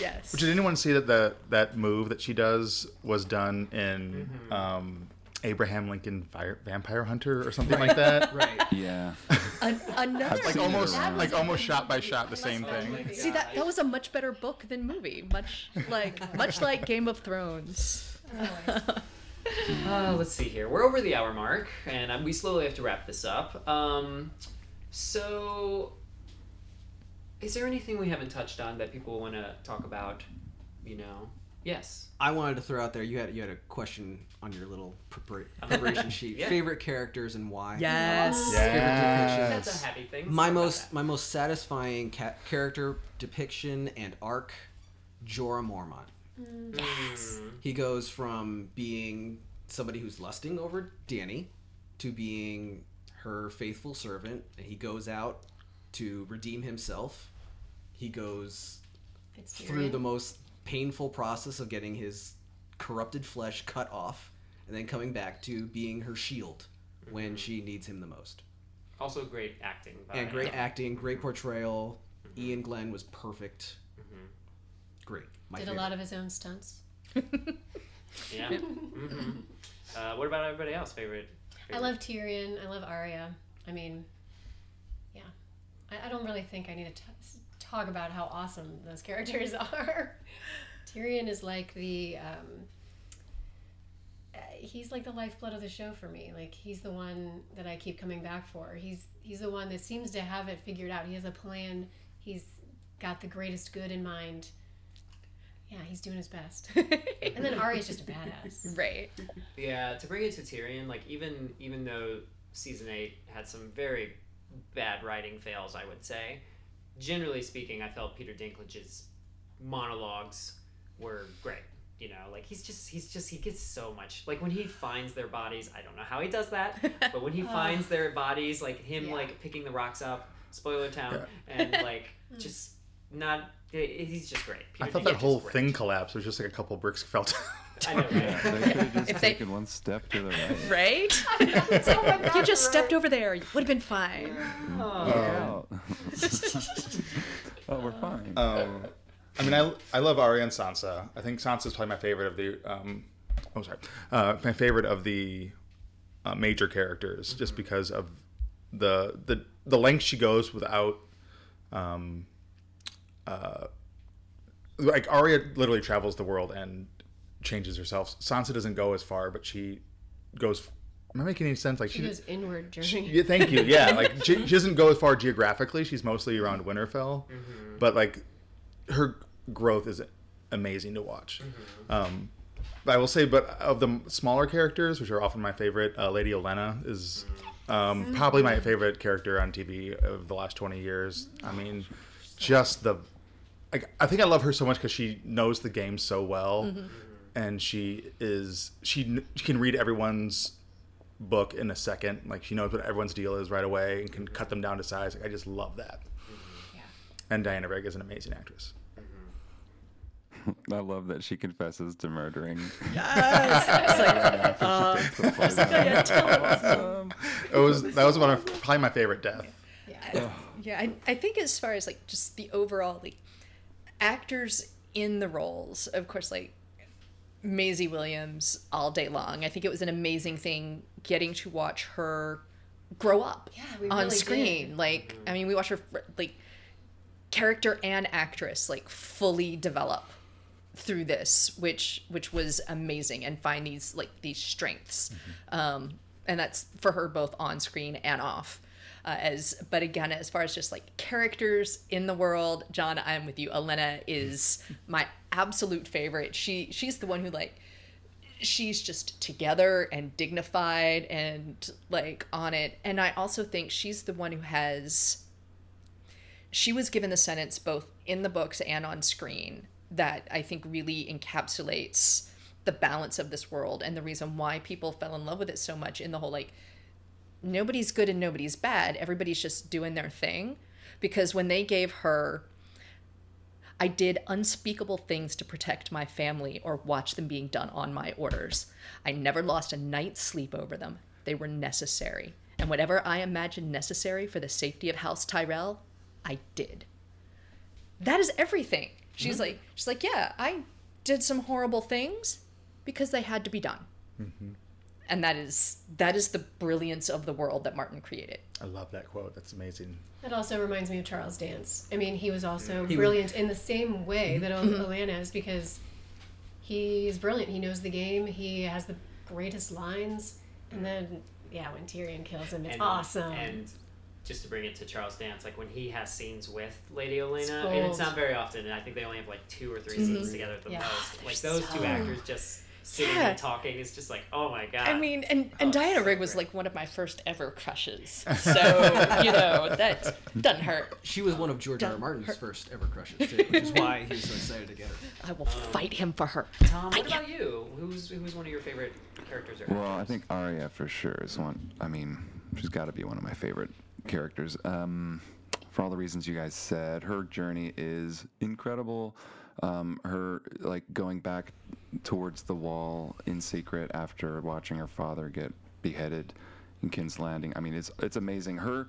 yes. Did anyone see that the that move that she does was done in Mm-hmm. um, Abraham Lincoln Fire, Vampire Hunter or something like that? Right. Yeah. An- another Like almost like almost shot by shot the same thing. my See that that was a much better book than movie. Much like much like Game of Thrones. Uh, let's see here. We're over the hour mark, and um, we slowly have to wrap this up. Um, so, is there anything we haven't touched on that people want to talk about? You know, yes. I wanted to throw out there. You had you had a question on your little preparation sheet. Yeah. Favorite characters and why? Yes. yes. That's Yes. a happy thing. My most that. my most satisfying ca- character depiction and arc, Jorah Mormont. Mm. He goes from being somebody who's lusting over Dany to being her faithful servant. And he goes out to redeem himself. He goes through the most painful process of getting his corrupted flesh cut off and then coming back to being her shield when she needs him the most. Also, great acting. By And great him. acting, great portrayal. Iain Glen was perfect. Great. My Did favorite. a lot of his own stunts. Yeah. hmm Uh, what about everybody else? Favorite? I love Tyrion. I love Arya. I mean, yeah. I, I don't really think I need to t- talk about how awesome those characters are. Tyrion is like the. Um, uh, he's like the lifeblood of the show for me. Like he's the one that I keep coming back for. He's he's the one that seems to have it figured out. He has a plan. He's got the greatest good in mind. Yeah, he's doing his best. and then Arya's just a badass. Right. Yeah, to bring it to Tyrion, like even even though season eight had some very bad writing fails, I would say. Generally speaking, I felt Peter Dinklage's monologues were great. You know, like he's just he's just he gets so much like when he finds their bodies. I don't know how he does that, but when he uh. finds their bodies, like him Yeah. like picking the rocks up, spoiler town, and like just not. He's just great. I Peter thought that whole thing collapsed. It was just like a couple bricks fell down. I know, right? Yeah, they could have just If they- taken one step to the right. Right? It's like, oh my you just you're stepped over there. You would have been fine. Oh. Look oh, we're fine. Um, I mean, I, I love Arya and Sansa. I think Sansa is probably my favorite of the. Um, oh, sorry, uh, my favorite of the uh, major characters, just because of the the the length she goes without. Um, uh, like Arya literally travels the world and changes herself. Sansa doesn't go as far, but she goes. Am I making any sense? Like She goes inward journey. yeah, thank you. Yeah, like she, she doesn't go as far geographically. She's mostly around mm-hmm. Winterfell, mm-hmm. but like her growth is amazing to watch. Mm-hmm. Um, but I will say, but of the smaller characters, which are often my favorite, uh, Lady Olenna is um, probably my favorite character on TV of the last twenty years. I oh, mean, just the. Like, I think I love her so much because she knows the game so well, and she is she, she can read everyone's book in a second. Like she knows what everyone's deal is right away and can cut them down to size. Like I just love that. Mm-hmm. And Diana Rigg is an amazing actress. Mm-hmm. I love that she confesses to murdering. It was that was one of probably my favorite death. Yeah, Yeah. I, I think as far as like just the overall like actors in the roles, of course, like Maisie Williams all day long. I think it was an amazing thing getting to watch her grow up Yeah, we on really screen. did. Like, I mean, we watch her like character and actress like fully develop through this, which which was amazing, and find these like these strengths, um, and that's for her both on screen and off. Uh, as but again, as far as just like characters in the world, John, I'm with you. Olenna is my absolute favorite. She she's the one who like she's just together and dignified and like on it. And I also think she's the one who has she was given the sentence both in the books and on screen that I think really encapsulates the balance of this world and the reason why people fell in love with it so much in the whole like nobody's good and nobody's bad. Everybody's just doing their thing. Because when they gave her I did unspeakable things to protect my family or watch them being done on my orders. I never lost a night's sleep over them. They were necessary. And whatever I imagined necessary for the safety of House Tyrell, I did. That is everything. She's mm-hmm. like, she's like, yeah, I did some horrible things because they had to be done. Mm-hmm. And that is that is the brilliance of the world that Martin created. I love that quote. That's amazing. That also reminds me of Charles Dance. I mean, he was also He brilliant in the same way mm-hmm. that mm-hmm. Olenna is because he's brilliant. He knows the game. He has the greatest lines. And then, yeah, when Tyrion kills him, it's and, awesome. And just to bring it to Charles Dance, like when he has scenes with Lady Olenna, It's and it's not very often, and I think they only have like two or 3 mm-hmm. scenes together at the Yeah. most. Like They're those two actors just sitting Yeah. and talking is just like, oh my god. I mean, and, and Oh, Diana so Rigg was great. like one of my first ever crushes. So, you know, that doesn't hurt. She was one of George R. R. Martin's hurt. first ever crushes too, which is why he's so excited to get her. I will fight him for her. Tom, what about you? Who's who's one of your favorite characters or Well, I think Arya for sure is one. I mean, she's got to be one of my favorite characters. Um, for all the reasons you guys said, her journey is incredible. Um, her like going back towards the wall in secret after watching her father get beheaded in King's Landing. I mean, it's it's amazing. Her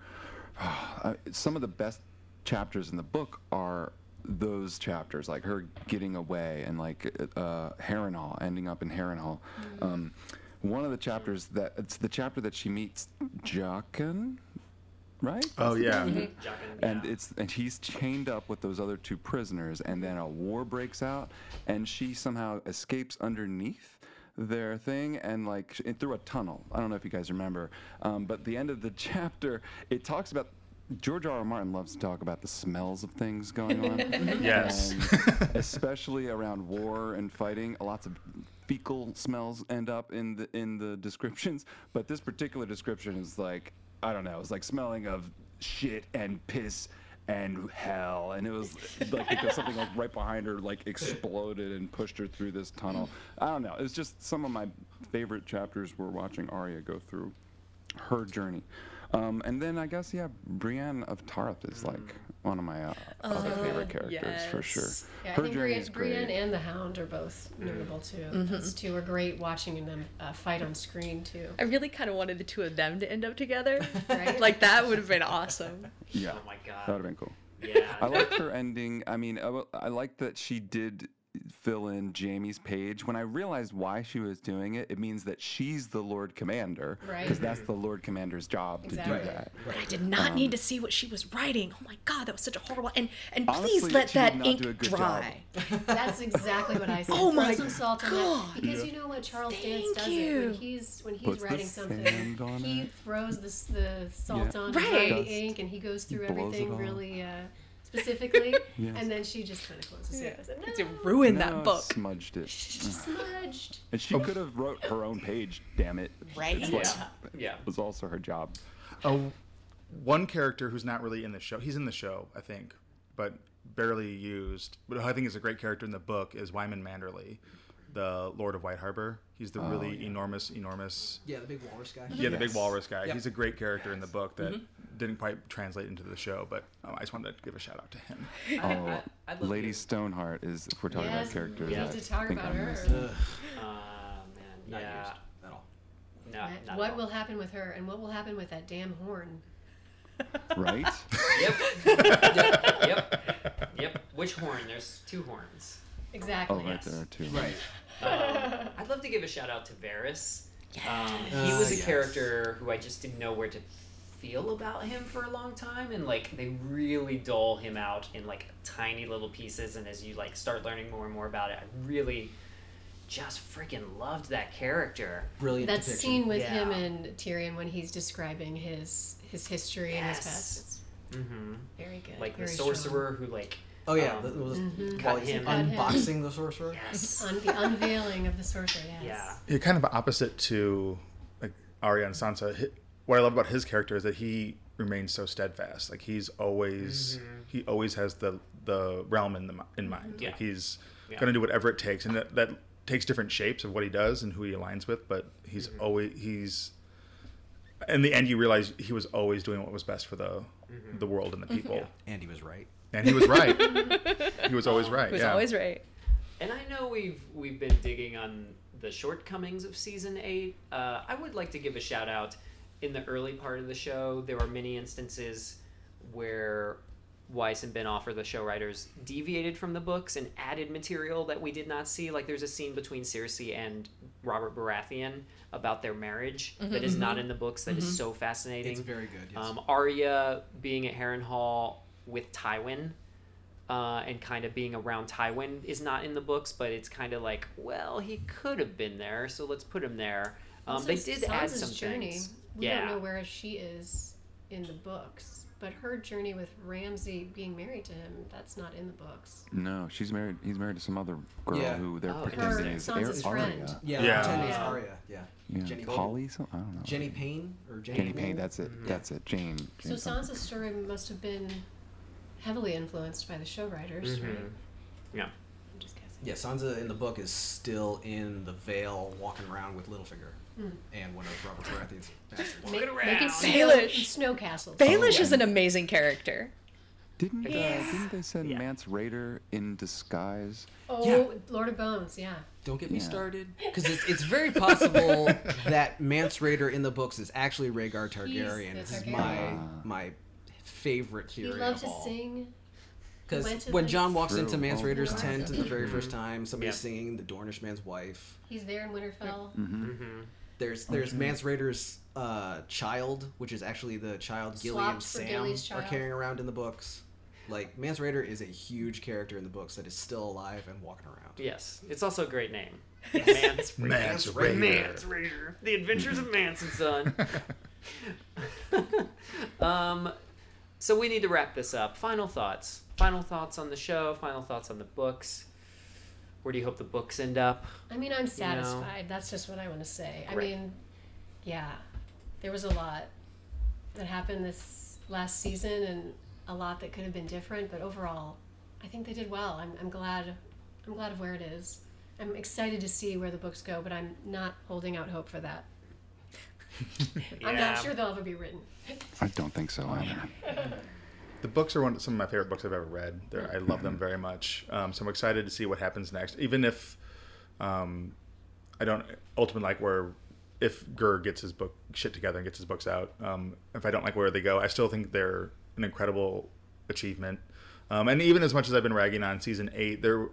uh, some of the best chapters in the book are those chapters, like her getting away and like uh, Harrenhal, ending up in Harrenhal. Um, one of the chapters that it's the chapter that she meets Jaqen, right? Oh yeah. Jaqen, and it's and he's chained up with those other two prisoners and then a war breaks out and she somehow escapes underneath their thing and like sh- through a tunnel i don't know if you guys remember um, but the end of the chapter it talks about george r r martin loves to talk about the smells of things going on Yes. and especially around war and fighting lots of fecal smells end up in the in the descriptions but this particular description is like i don't know it's like smelling of shit and piss and hell and it was like because something like right behind her like exploded and pushed her through this tunnel. I don't know it's just some of my favorite chapters were watching Arya go through her journey. Um, and then I guess yeah, Brienne of Tarth is like one of my uh, other favorite characters for sure. yes. yeah, I think journey Brienne, is great. Brienne and the Hound are both notable too. Mm-hmm. Those two are great watching them uh, fight on screen too. I really kind of wanted the two of them to end up together. Right? like, that would have been awesome. yeah, oh my god. that would have been cool. yeah. I like her ending. I mean, I like that she did fill in Jaime's page. When I realized why she was doing it, it means that she's the Lord Commander, Right. Because that's the Lord Commander's job Exactly. to do that. But I did not need to see what she was writing. Oh my god, that was such a horrible. And and Honestly, please let she that not do a ink dry. That's exactly what I said. Oh Throw my some salt on God. that because you know what Charles Dance Thank does it when he's when he's Puts writing something. He it. throws the the salt Yeah. on Right. right. The ink and he goes through Blows everything really uh, specifically, Yes. and then she just kind of closes it. and goes, To "No." ruin No, that book. smudged it. smudged. And she could have wrote her own page. Damn it! Right. It's what Yeah. Yeah. was also her job. Oh, one character who's not really in the show. He's in the show, I think, but barely used. But who I think is a great character in the book is Wyman Manderley. The Lord of White Harbor. He's the really enormous, enormous. Yeah, the big walrus guy. Yeah, the big walrus guy. Yep. He's a great character in the book that didn't quite translate into the show, but um, I just wanted to give a shout out to him. Oh, I- I'd love Lady to- Stoneheart is if we're talking Yes, about characters. we Yeah. need to talk about I her. missed Ugh, Ah, man. not Yeah. used at all. No, Right? not at what all. will happen with her, and what will happen with that damn horn? Right? Yep. yep. Yep. Yep. Which horn? There's two horns. Exactly. Oh, right Yes. there too. Right. Um, I'd love to give a shout out to Varys. Um, he Uh, was a yes. character who I just didn't know where to feel about him for a long time, and like they really dole him out in like tiny little pieces. And as you like start learning more and more about it, I really just freaking loved that character. Brilliant That depiction. scene with him and Tyrion when he's describing his his history and his Yes. past. It's Mm-hmm. very good. Like the very strong. sorcerer who like Oh yeah, um, that was Mhm. while cut he's him. Cut him. unboxing the sorcerer. yes. Un- the unveiling of the sorcerer. Yes. Yeah. You're kind of opposite to like Arya and Sansa. What I love about his character is that he remains so steadfast. Like he's always he always has the the realm in the in mind. Yeah. Like he's Yeah. going to do whatever it takes, and that, that takes different shapes of what he does and who he aligns with. But he's always he's. In the end, you realize he was always doing what was best for the the world and the people, And he was right. And he was right. he was always right. Who's yeah. always right. And I know we've we've been digging on the shortcomings of season eight. Uh, I would like to give a shout out. In the early part of the show, there were many instances where Weiss and Benioff, the show writers, deviated from the books and added material that we did not see. Like there's a scene between Cersei and Robert Baratheon about their marriage that is not in the books that is so fascinating. It's very good. Yes. Um, Arya being at Harrenhal with Tywin uh, and kind of being around Tywin is not in the books, but it's kind of like, well, he could have been there, so let's put him there. Um, Also, they did add Sansa's some journey. things. We yeah. don't know where she is in the books, but her journey with Ramsay being married to him, that's not in the books. No, she's married. He's married to some other girl Yeah. who they're Oh, pretending Her- is Sansa's Ar- friend. Arya. yeah, Yeah. pretending it's Yeah. Arya. Yeah. Yeah, Jenny Golden. Holly. So, I don't know. Jenny Payne or Jenny, Jenny Payne. That's it. That's it. Jane. So Jane something. Sansa's story must have been heavily influenced by the show writers, Mhm. right? Yeah. I'm just guessing. Yeah, Sansa in the book is still in the veil, walking around with Littlefinger Hmm. and one of Robert Baratheon's bastards. Ma- Walking making around. snow, Baelish. snow castles. Baelish is an amazing character. Didn't uh, didn't they send Yeah. Mance Rayder in disguise? Oh, Yeah. Lord of Bones, yeah. Don't get me Yeah. started, because it's, it's very possible that Mance Rayder in the books is actually Rhaegar Targaryen. the This is Targaryen. my Ah. my favorite He theory loved of to all. sing. Because when the- Jon walks True. into Mance Oh, Rayder's yeah. tent the very first time, somebody's Yeah. singing the Dornish man's wife. He's there in Winterfell. Mm-hmm. Mm-hmm. There's there's Mance Rayder's uh, child, which is actually the child Gilly and Swapped for Sam are carrying around in the books. Like Mance Rayder is a huge character in the books that is still alive and walking around. Yes. It's also a great name. Mance Rayder. Mance Rayder. Rayder. Mance Rayder. The Adventures of Mance and Son. um, so we need to wrap this up. Final thoughts. Final thoughts on the show. Final thoughts on the books. Where do you hope the books end up? I mean, I'm satisfied. That's just what I want to say. I mean, yeah, there was a lot that happened this last season and a lot that could have been different, but overall, I think they did well. I'm, I'm glad. I'm glad of where it is. I'm excited to see where the books go, but I'm not holding out hope for that. I'm not sure they'll ever be written. I don't think so either. The books are one some of my favorite books I've ever read. They're, I love them very much. Um, so I'm excited to see what happens next. Even if um, I don't ultimately like where if Gurr gets his book shit together and gets his books out. Um, if I don't like where they go, I still think they're an incredible achievement. Um, and even as much as I've been ragging on season eight, they're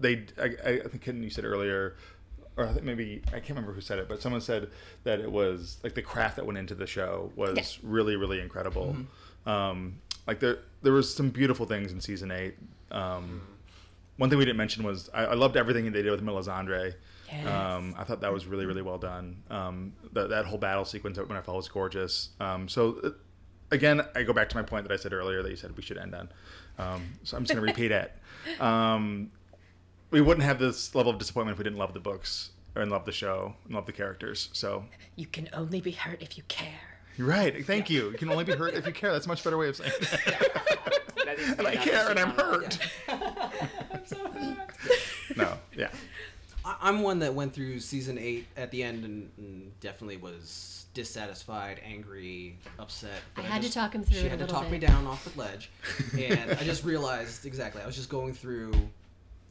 they I, I I think Ken, you said earlier or I think maybe I can't remember who said it, but someone said that it was like the craft that went into the show was Yeah. really, really incredible. Um, like there, there was some beautiful things in season eight. Um, one thing we didn't mention was I, I loved everything they did with Melisandre. Um, I thought that was really, really well done. Um, that that whole battle sequence when I Winterfell was gorgeous. Um, so uh, again, I go back to my point that I said earlier that you said we should end on. Um, so I'm just going to repeat it. We wouldn't have this level of disappointment if we didn't love the books or love the show and love the characters. So You can only be hurt if you care. you're right. Thank you. You can only be hurt if you care. That's a much better way of saying it. That is and I care and I'm genre. hurt. I'm so hurt. No, yeah. I, I'm one that went through season eight at the end and, and definitely was dissatisfied, angry, upset. I had to just- talk him through She it a had to little talk me down off the ledge, and I just realized exactly. I was just going through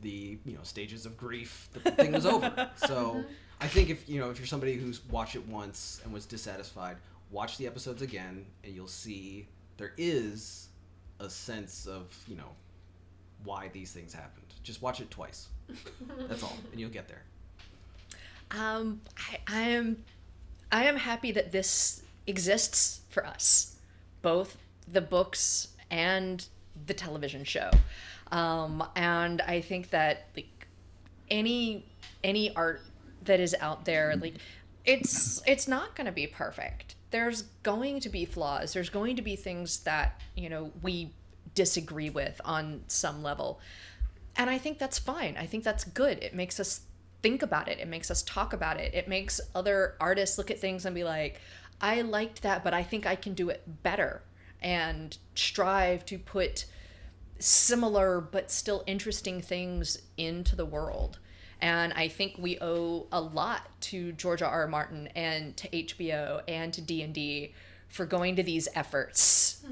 the you know stages of grief. The thing was over. So I think if you know if you're somebody who's watched it once and was dissatisfied, watch the episodes again, and you'll see there is a sense of you know why these things happened. Just watch it twice. That's all, and you'll get there. Um, I, I am, I am happy that this exists for us, both the books and the television show, um, and I think that like any any art that is out there, like it's it's not going to be perfect. There's going to be flaws. There's going to be things that you know we disagree with on some level. And I think that's fine. I think that's good. It makes us think about it. It makes us talk about it. It makes other artists look at things and be like, I liked that, but I think I can do it better and strive to put similar but still interesting things into the world. And I think we owe a lot to George R. R. Martin and to HBO and to D&D for going to these efforts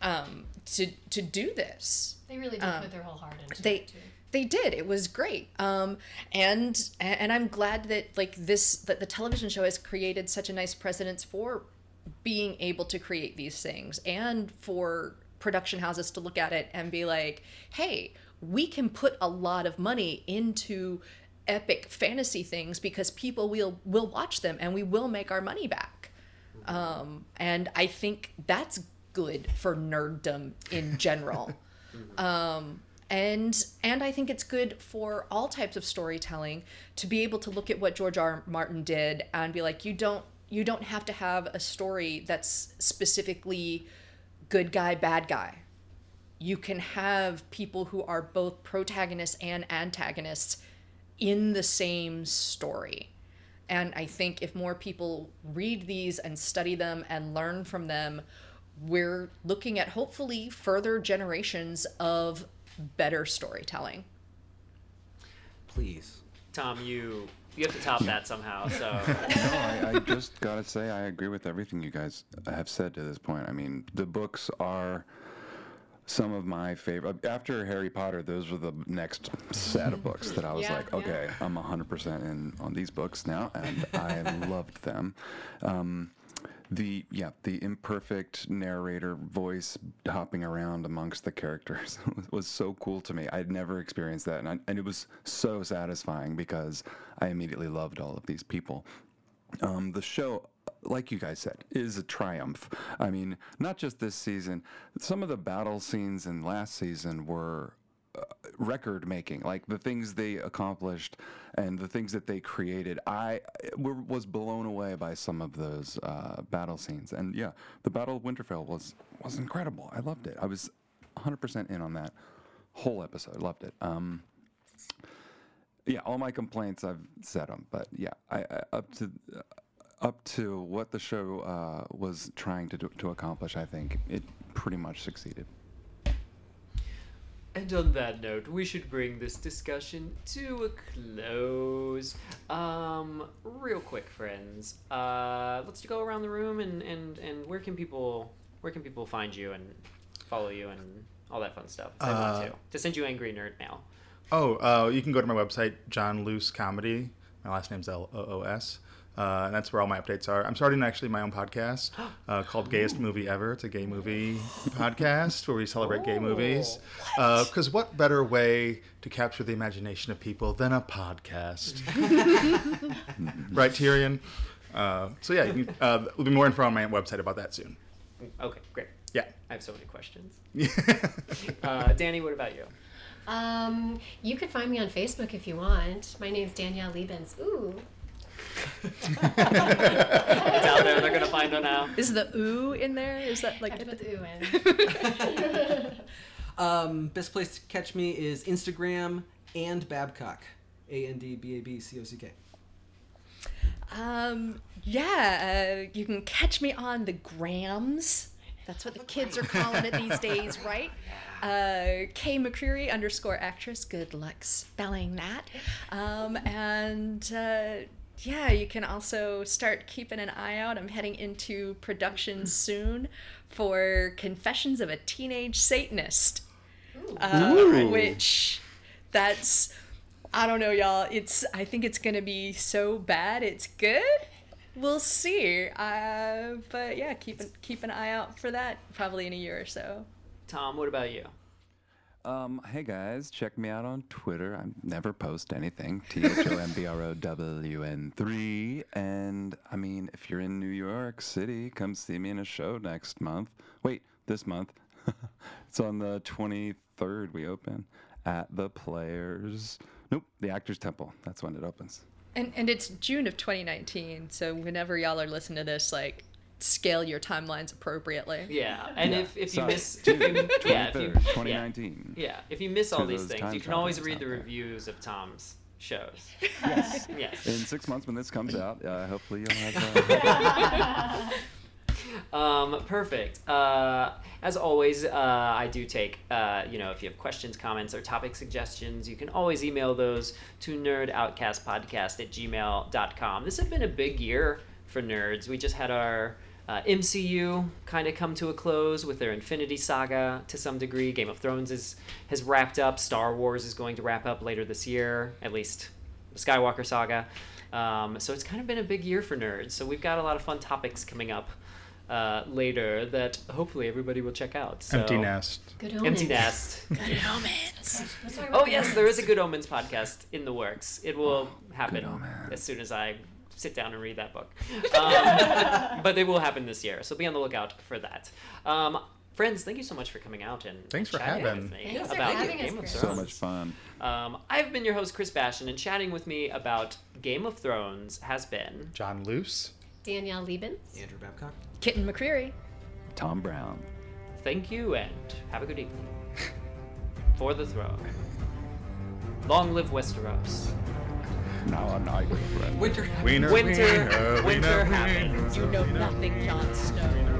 um, to to do this They really did put their whole heart into they it too. they did it was great um and and i'm glad that like this that the television show has created such a nice precedence for being able to create these things and for production houses to look at it and be like hey we can put a lot of money into epic fantasy things because people will will watch them and we will make our money back um and i think that's good for nerddom in general um, and and I think it's good for all types of storytelling to be able to look at what George R. R. Martin did and be like, you don't you don't have to have a story that's specifically good guy bad guy. You can have people who are both protagonists and antagonists in the same story. And I think if more people read these and study them and learn from them, we're looking at hopefully further generations of better storytelling. Please. Tom, you you have to top that somehow. So No, I, I just gotta say I agree with everything you guys have said to this point. I mean, the books are some of my favorite. After Harry Potter, those were the next set of books that I was Yeah, like, yeah. okay, I'm 100% in on these books now, and I loved them. Um, the yeah, the imperfect narrator voice hopping around amongst the characters was, so cool to me. I'd never experienced that, and, I, and it was so satisfying because I immediately loved all of these people. Um, the show, like you guys said, is a triumph. I mean, not just this season. Some of the battle scenes in last season were record making. Like the things they accomplished and the things that they created. I was blown away by some of those uh, battle scenes. And yeah, the Battle of Winterfell was was incredible. I loved it. I was 100% in on that whole episode. Loved it. Um, yeah, all my complaints I've said them, but yeah, I, I up to uh, up to what the show uh, was trying to do, to accomplish, I think it pretty much succeeded. And on that note, we should bring this discussion to a close. Um, real quick, friends. Uh, let's go around the room and, and, and where can people where can people find you and follow you and all that fun stuff? If they Uh, want to to send you angry nerd mail. Oh, uh, you can go to my website, John Loos Comedy. My last name's L O O S. Uh, and that's where all my updates are. I'm starting actually my own podcast uh, called Gayest Movie Ever. It's a gay movie podcast where we celebrate gay movies. Because what better way to capture the imagination of people than a podcast? right, Tyrion? Uh, so yeah, you, uh, there'll be more info on my website about that soon. Okay, great. Yeah. I have so many questions. Uh, Danny, what about you? Um, you can find me on Facebook if you want. My name's Danielle Liebens. Ooh. It's out there. They're gonna find it now. Is the ooh in there? Is that like Have to put the ooh in. Um, best place to catch me is Instagram and Babcock. A N D B A B C O C K. Um, yeah, uh, you can catch me on the grams. That's what the kids are calling it these days, right? uh, Kay McCreary underscore actress. Good luck spelling that. Um, and uh, yeah, you can also start keeping an eye out. I'm heading into production soon for Confessions of a Teenage Satanist, uh, Ooh. which that's I don't know, y'all. It's I think it's gonna be so bad. It's good. We'll see. Uh, but yeah, keep an, keep an eye out for that. Probably in a year or so. Tom, what about you? Um, hey guys, check me out on Twitter. I never post anything. T H O M B R O W N three. And I mean, if you're in New York City, come see me in a show next month. Wait, this month. it's on the 23rd. We open at the Players. Nope, the Actors Temple. That's when it opens. And and it's June of 2019. So whenever y'all are listening to this, like scale your timelines appropriately. Yeah, and Yeah, if, if you miss, June if you, yeah, if you, 23rd, yeah, 2019. yeah, if you miss all these things, you can always read the reviews of Tom's shows. Yes. Yes. In six months when this comes out, uh, hopefully you'll have. Uh, Um, perfect. Uh, as always, uh, I do take, uh, you know, if you have questions, comments, or topic suggestions, you can always email those to nerdoutcastpodcast at gmail.com. This has been a big year for nerds. We just had our uh, MCU kind of come to a close with their Infinity Saga to some degree. Game of Thrones is, has wrapped up. Star Wars is going to wrap up later this year, at least the Skywalker Saga. Um, so it's kind of been a big year for nerds. So we've got a lot of fun topics coming up uh, later that hopefully everybody will check out. So, Empty Nest. Good omens. Empty Nest. Good omens. Oh yes, there is a Good Omens podcast in the works. It will happen as soon as I sit down and read that book. Um, but it will happen this year, so be on the lookout for that. Um, friends, thank you so much for coming out and Thanks for chatting having. with me Thanks for about having us, Game of Chris. so much fun. Um, I've been your host Chris Bastion, and chatting with me about Game of Thrones has been John Loos. Danielle Liebens. Andrew Babcock. Kitten McCreary. Tom Brown. thank you and have a good evening. For the throne. Long live Westeros. Now a night, friend. Winter. Wiener, Winter, wiener, winter wiener, happened. wiener, You know wiener. nothing, Jon Snow.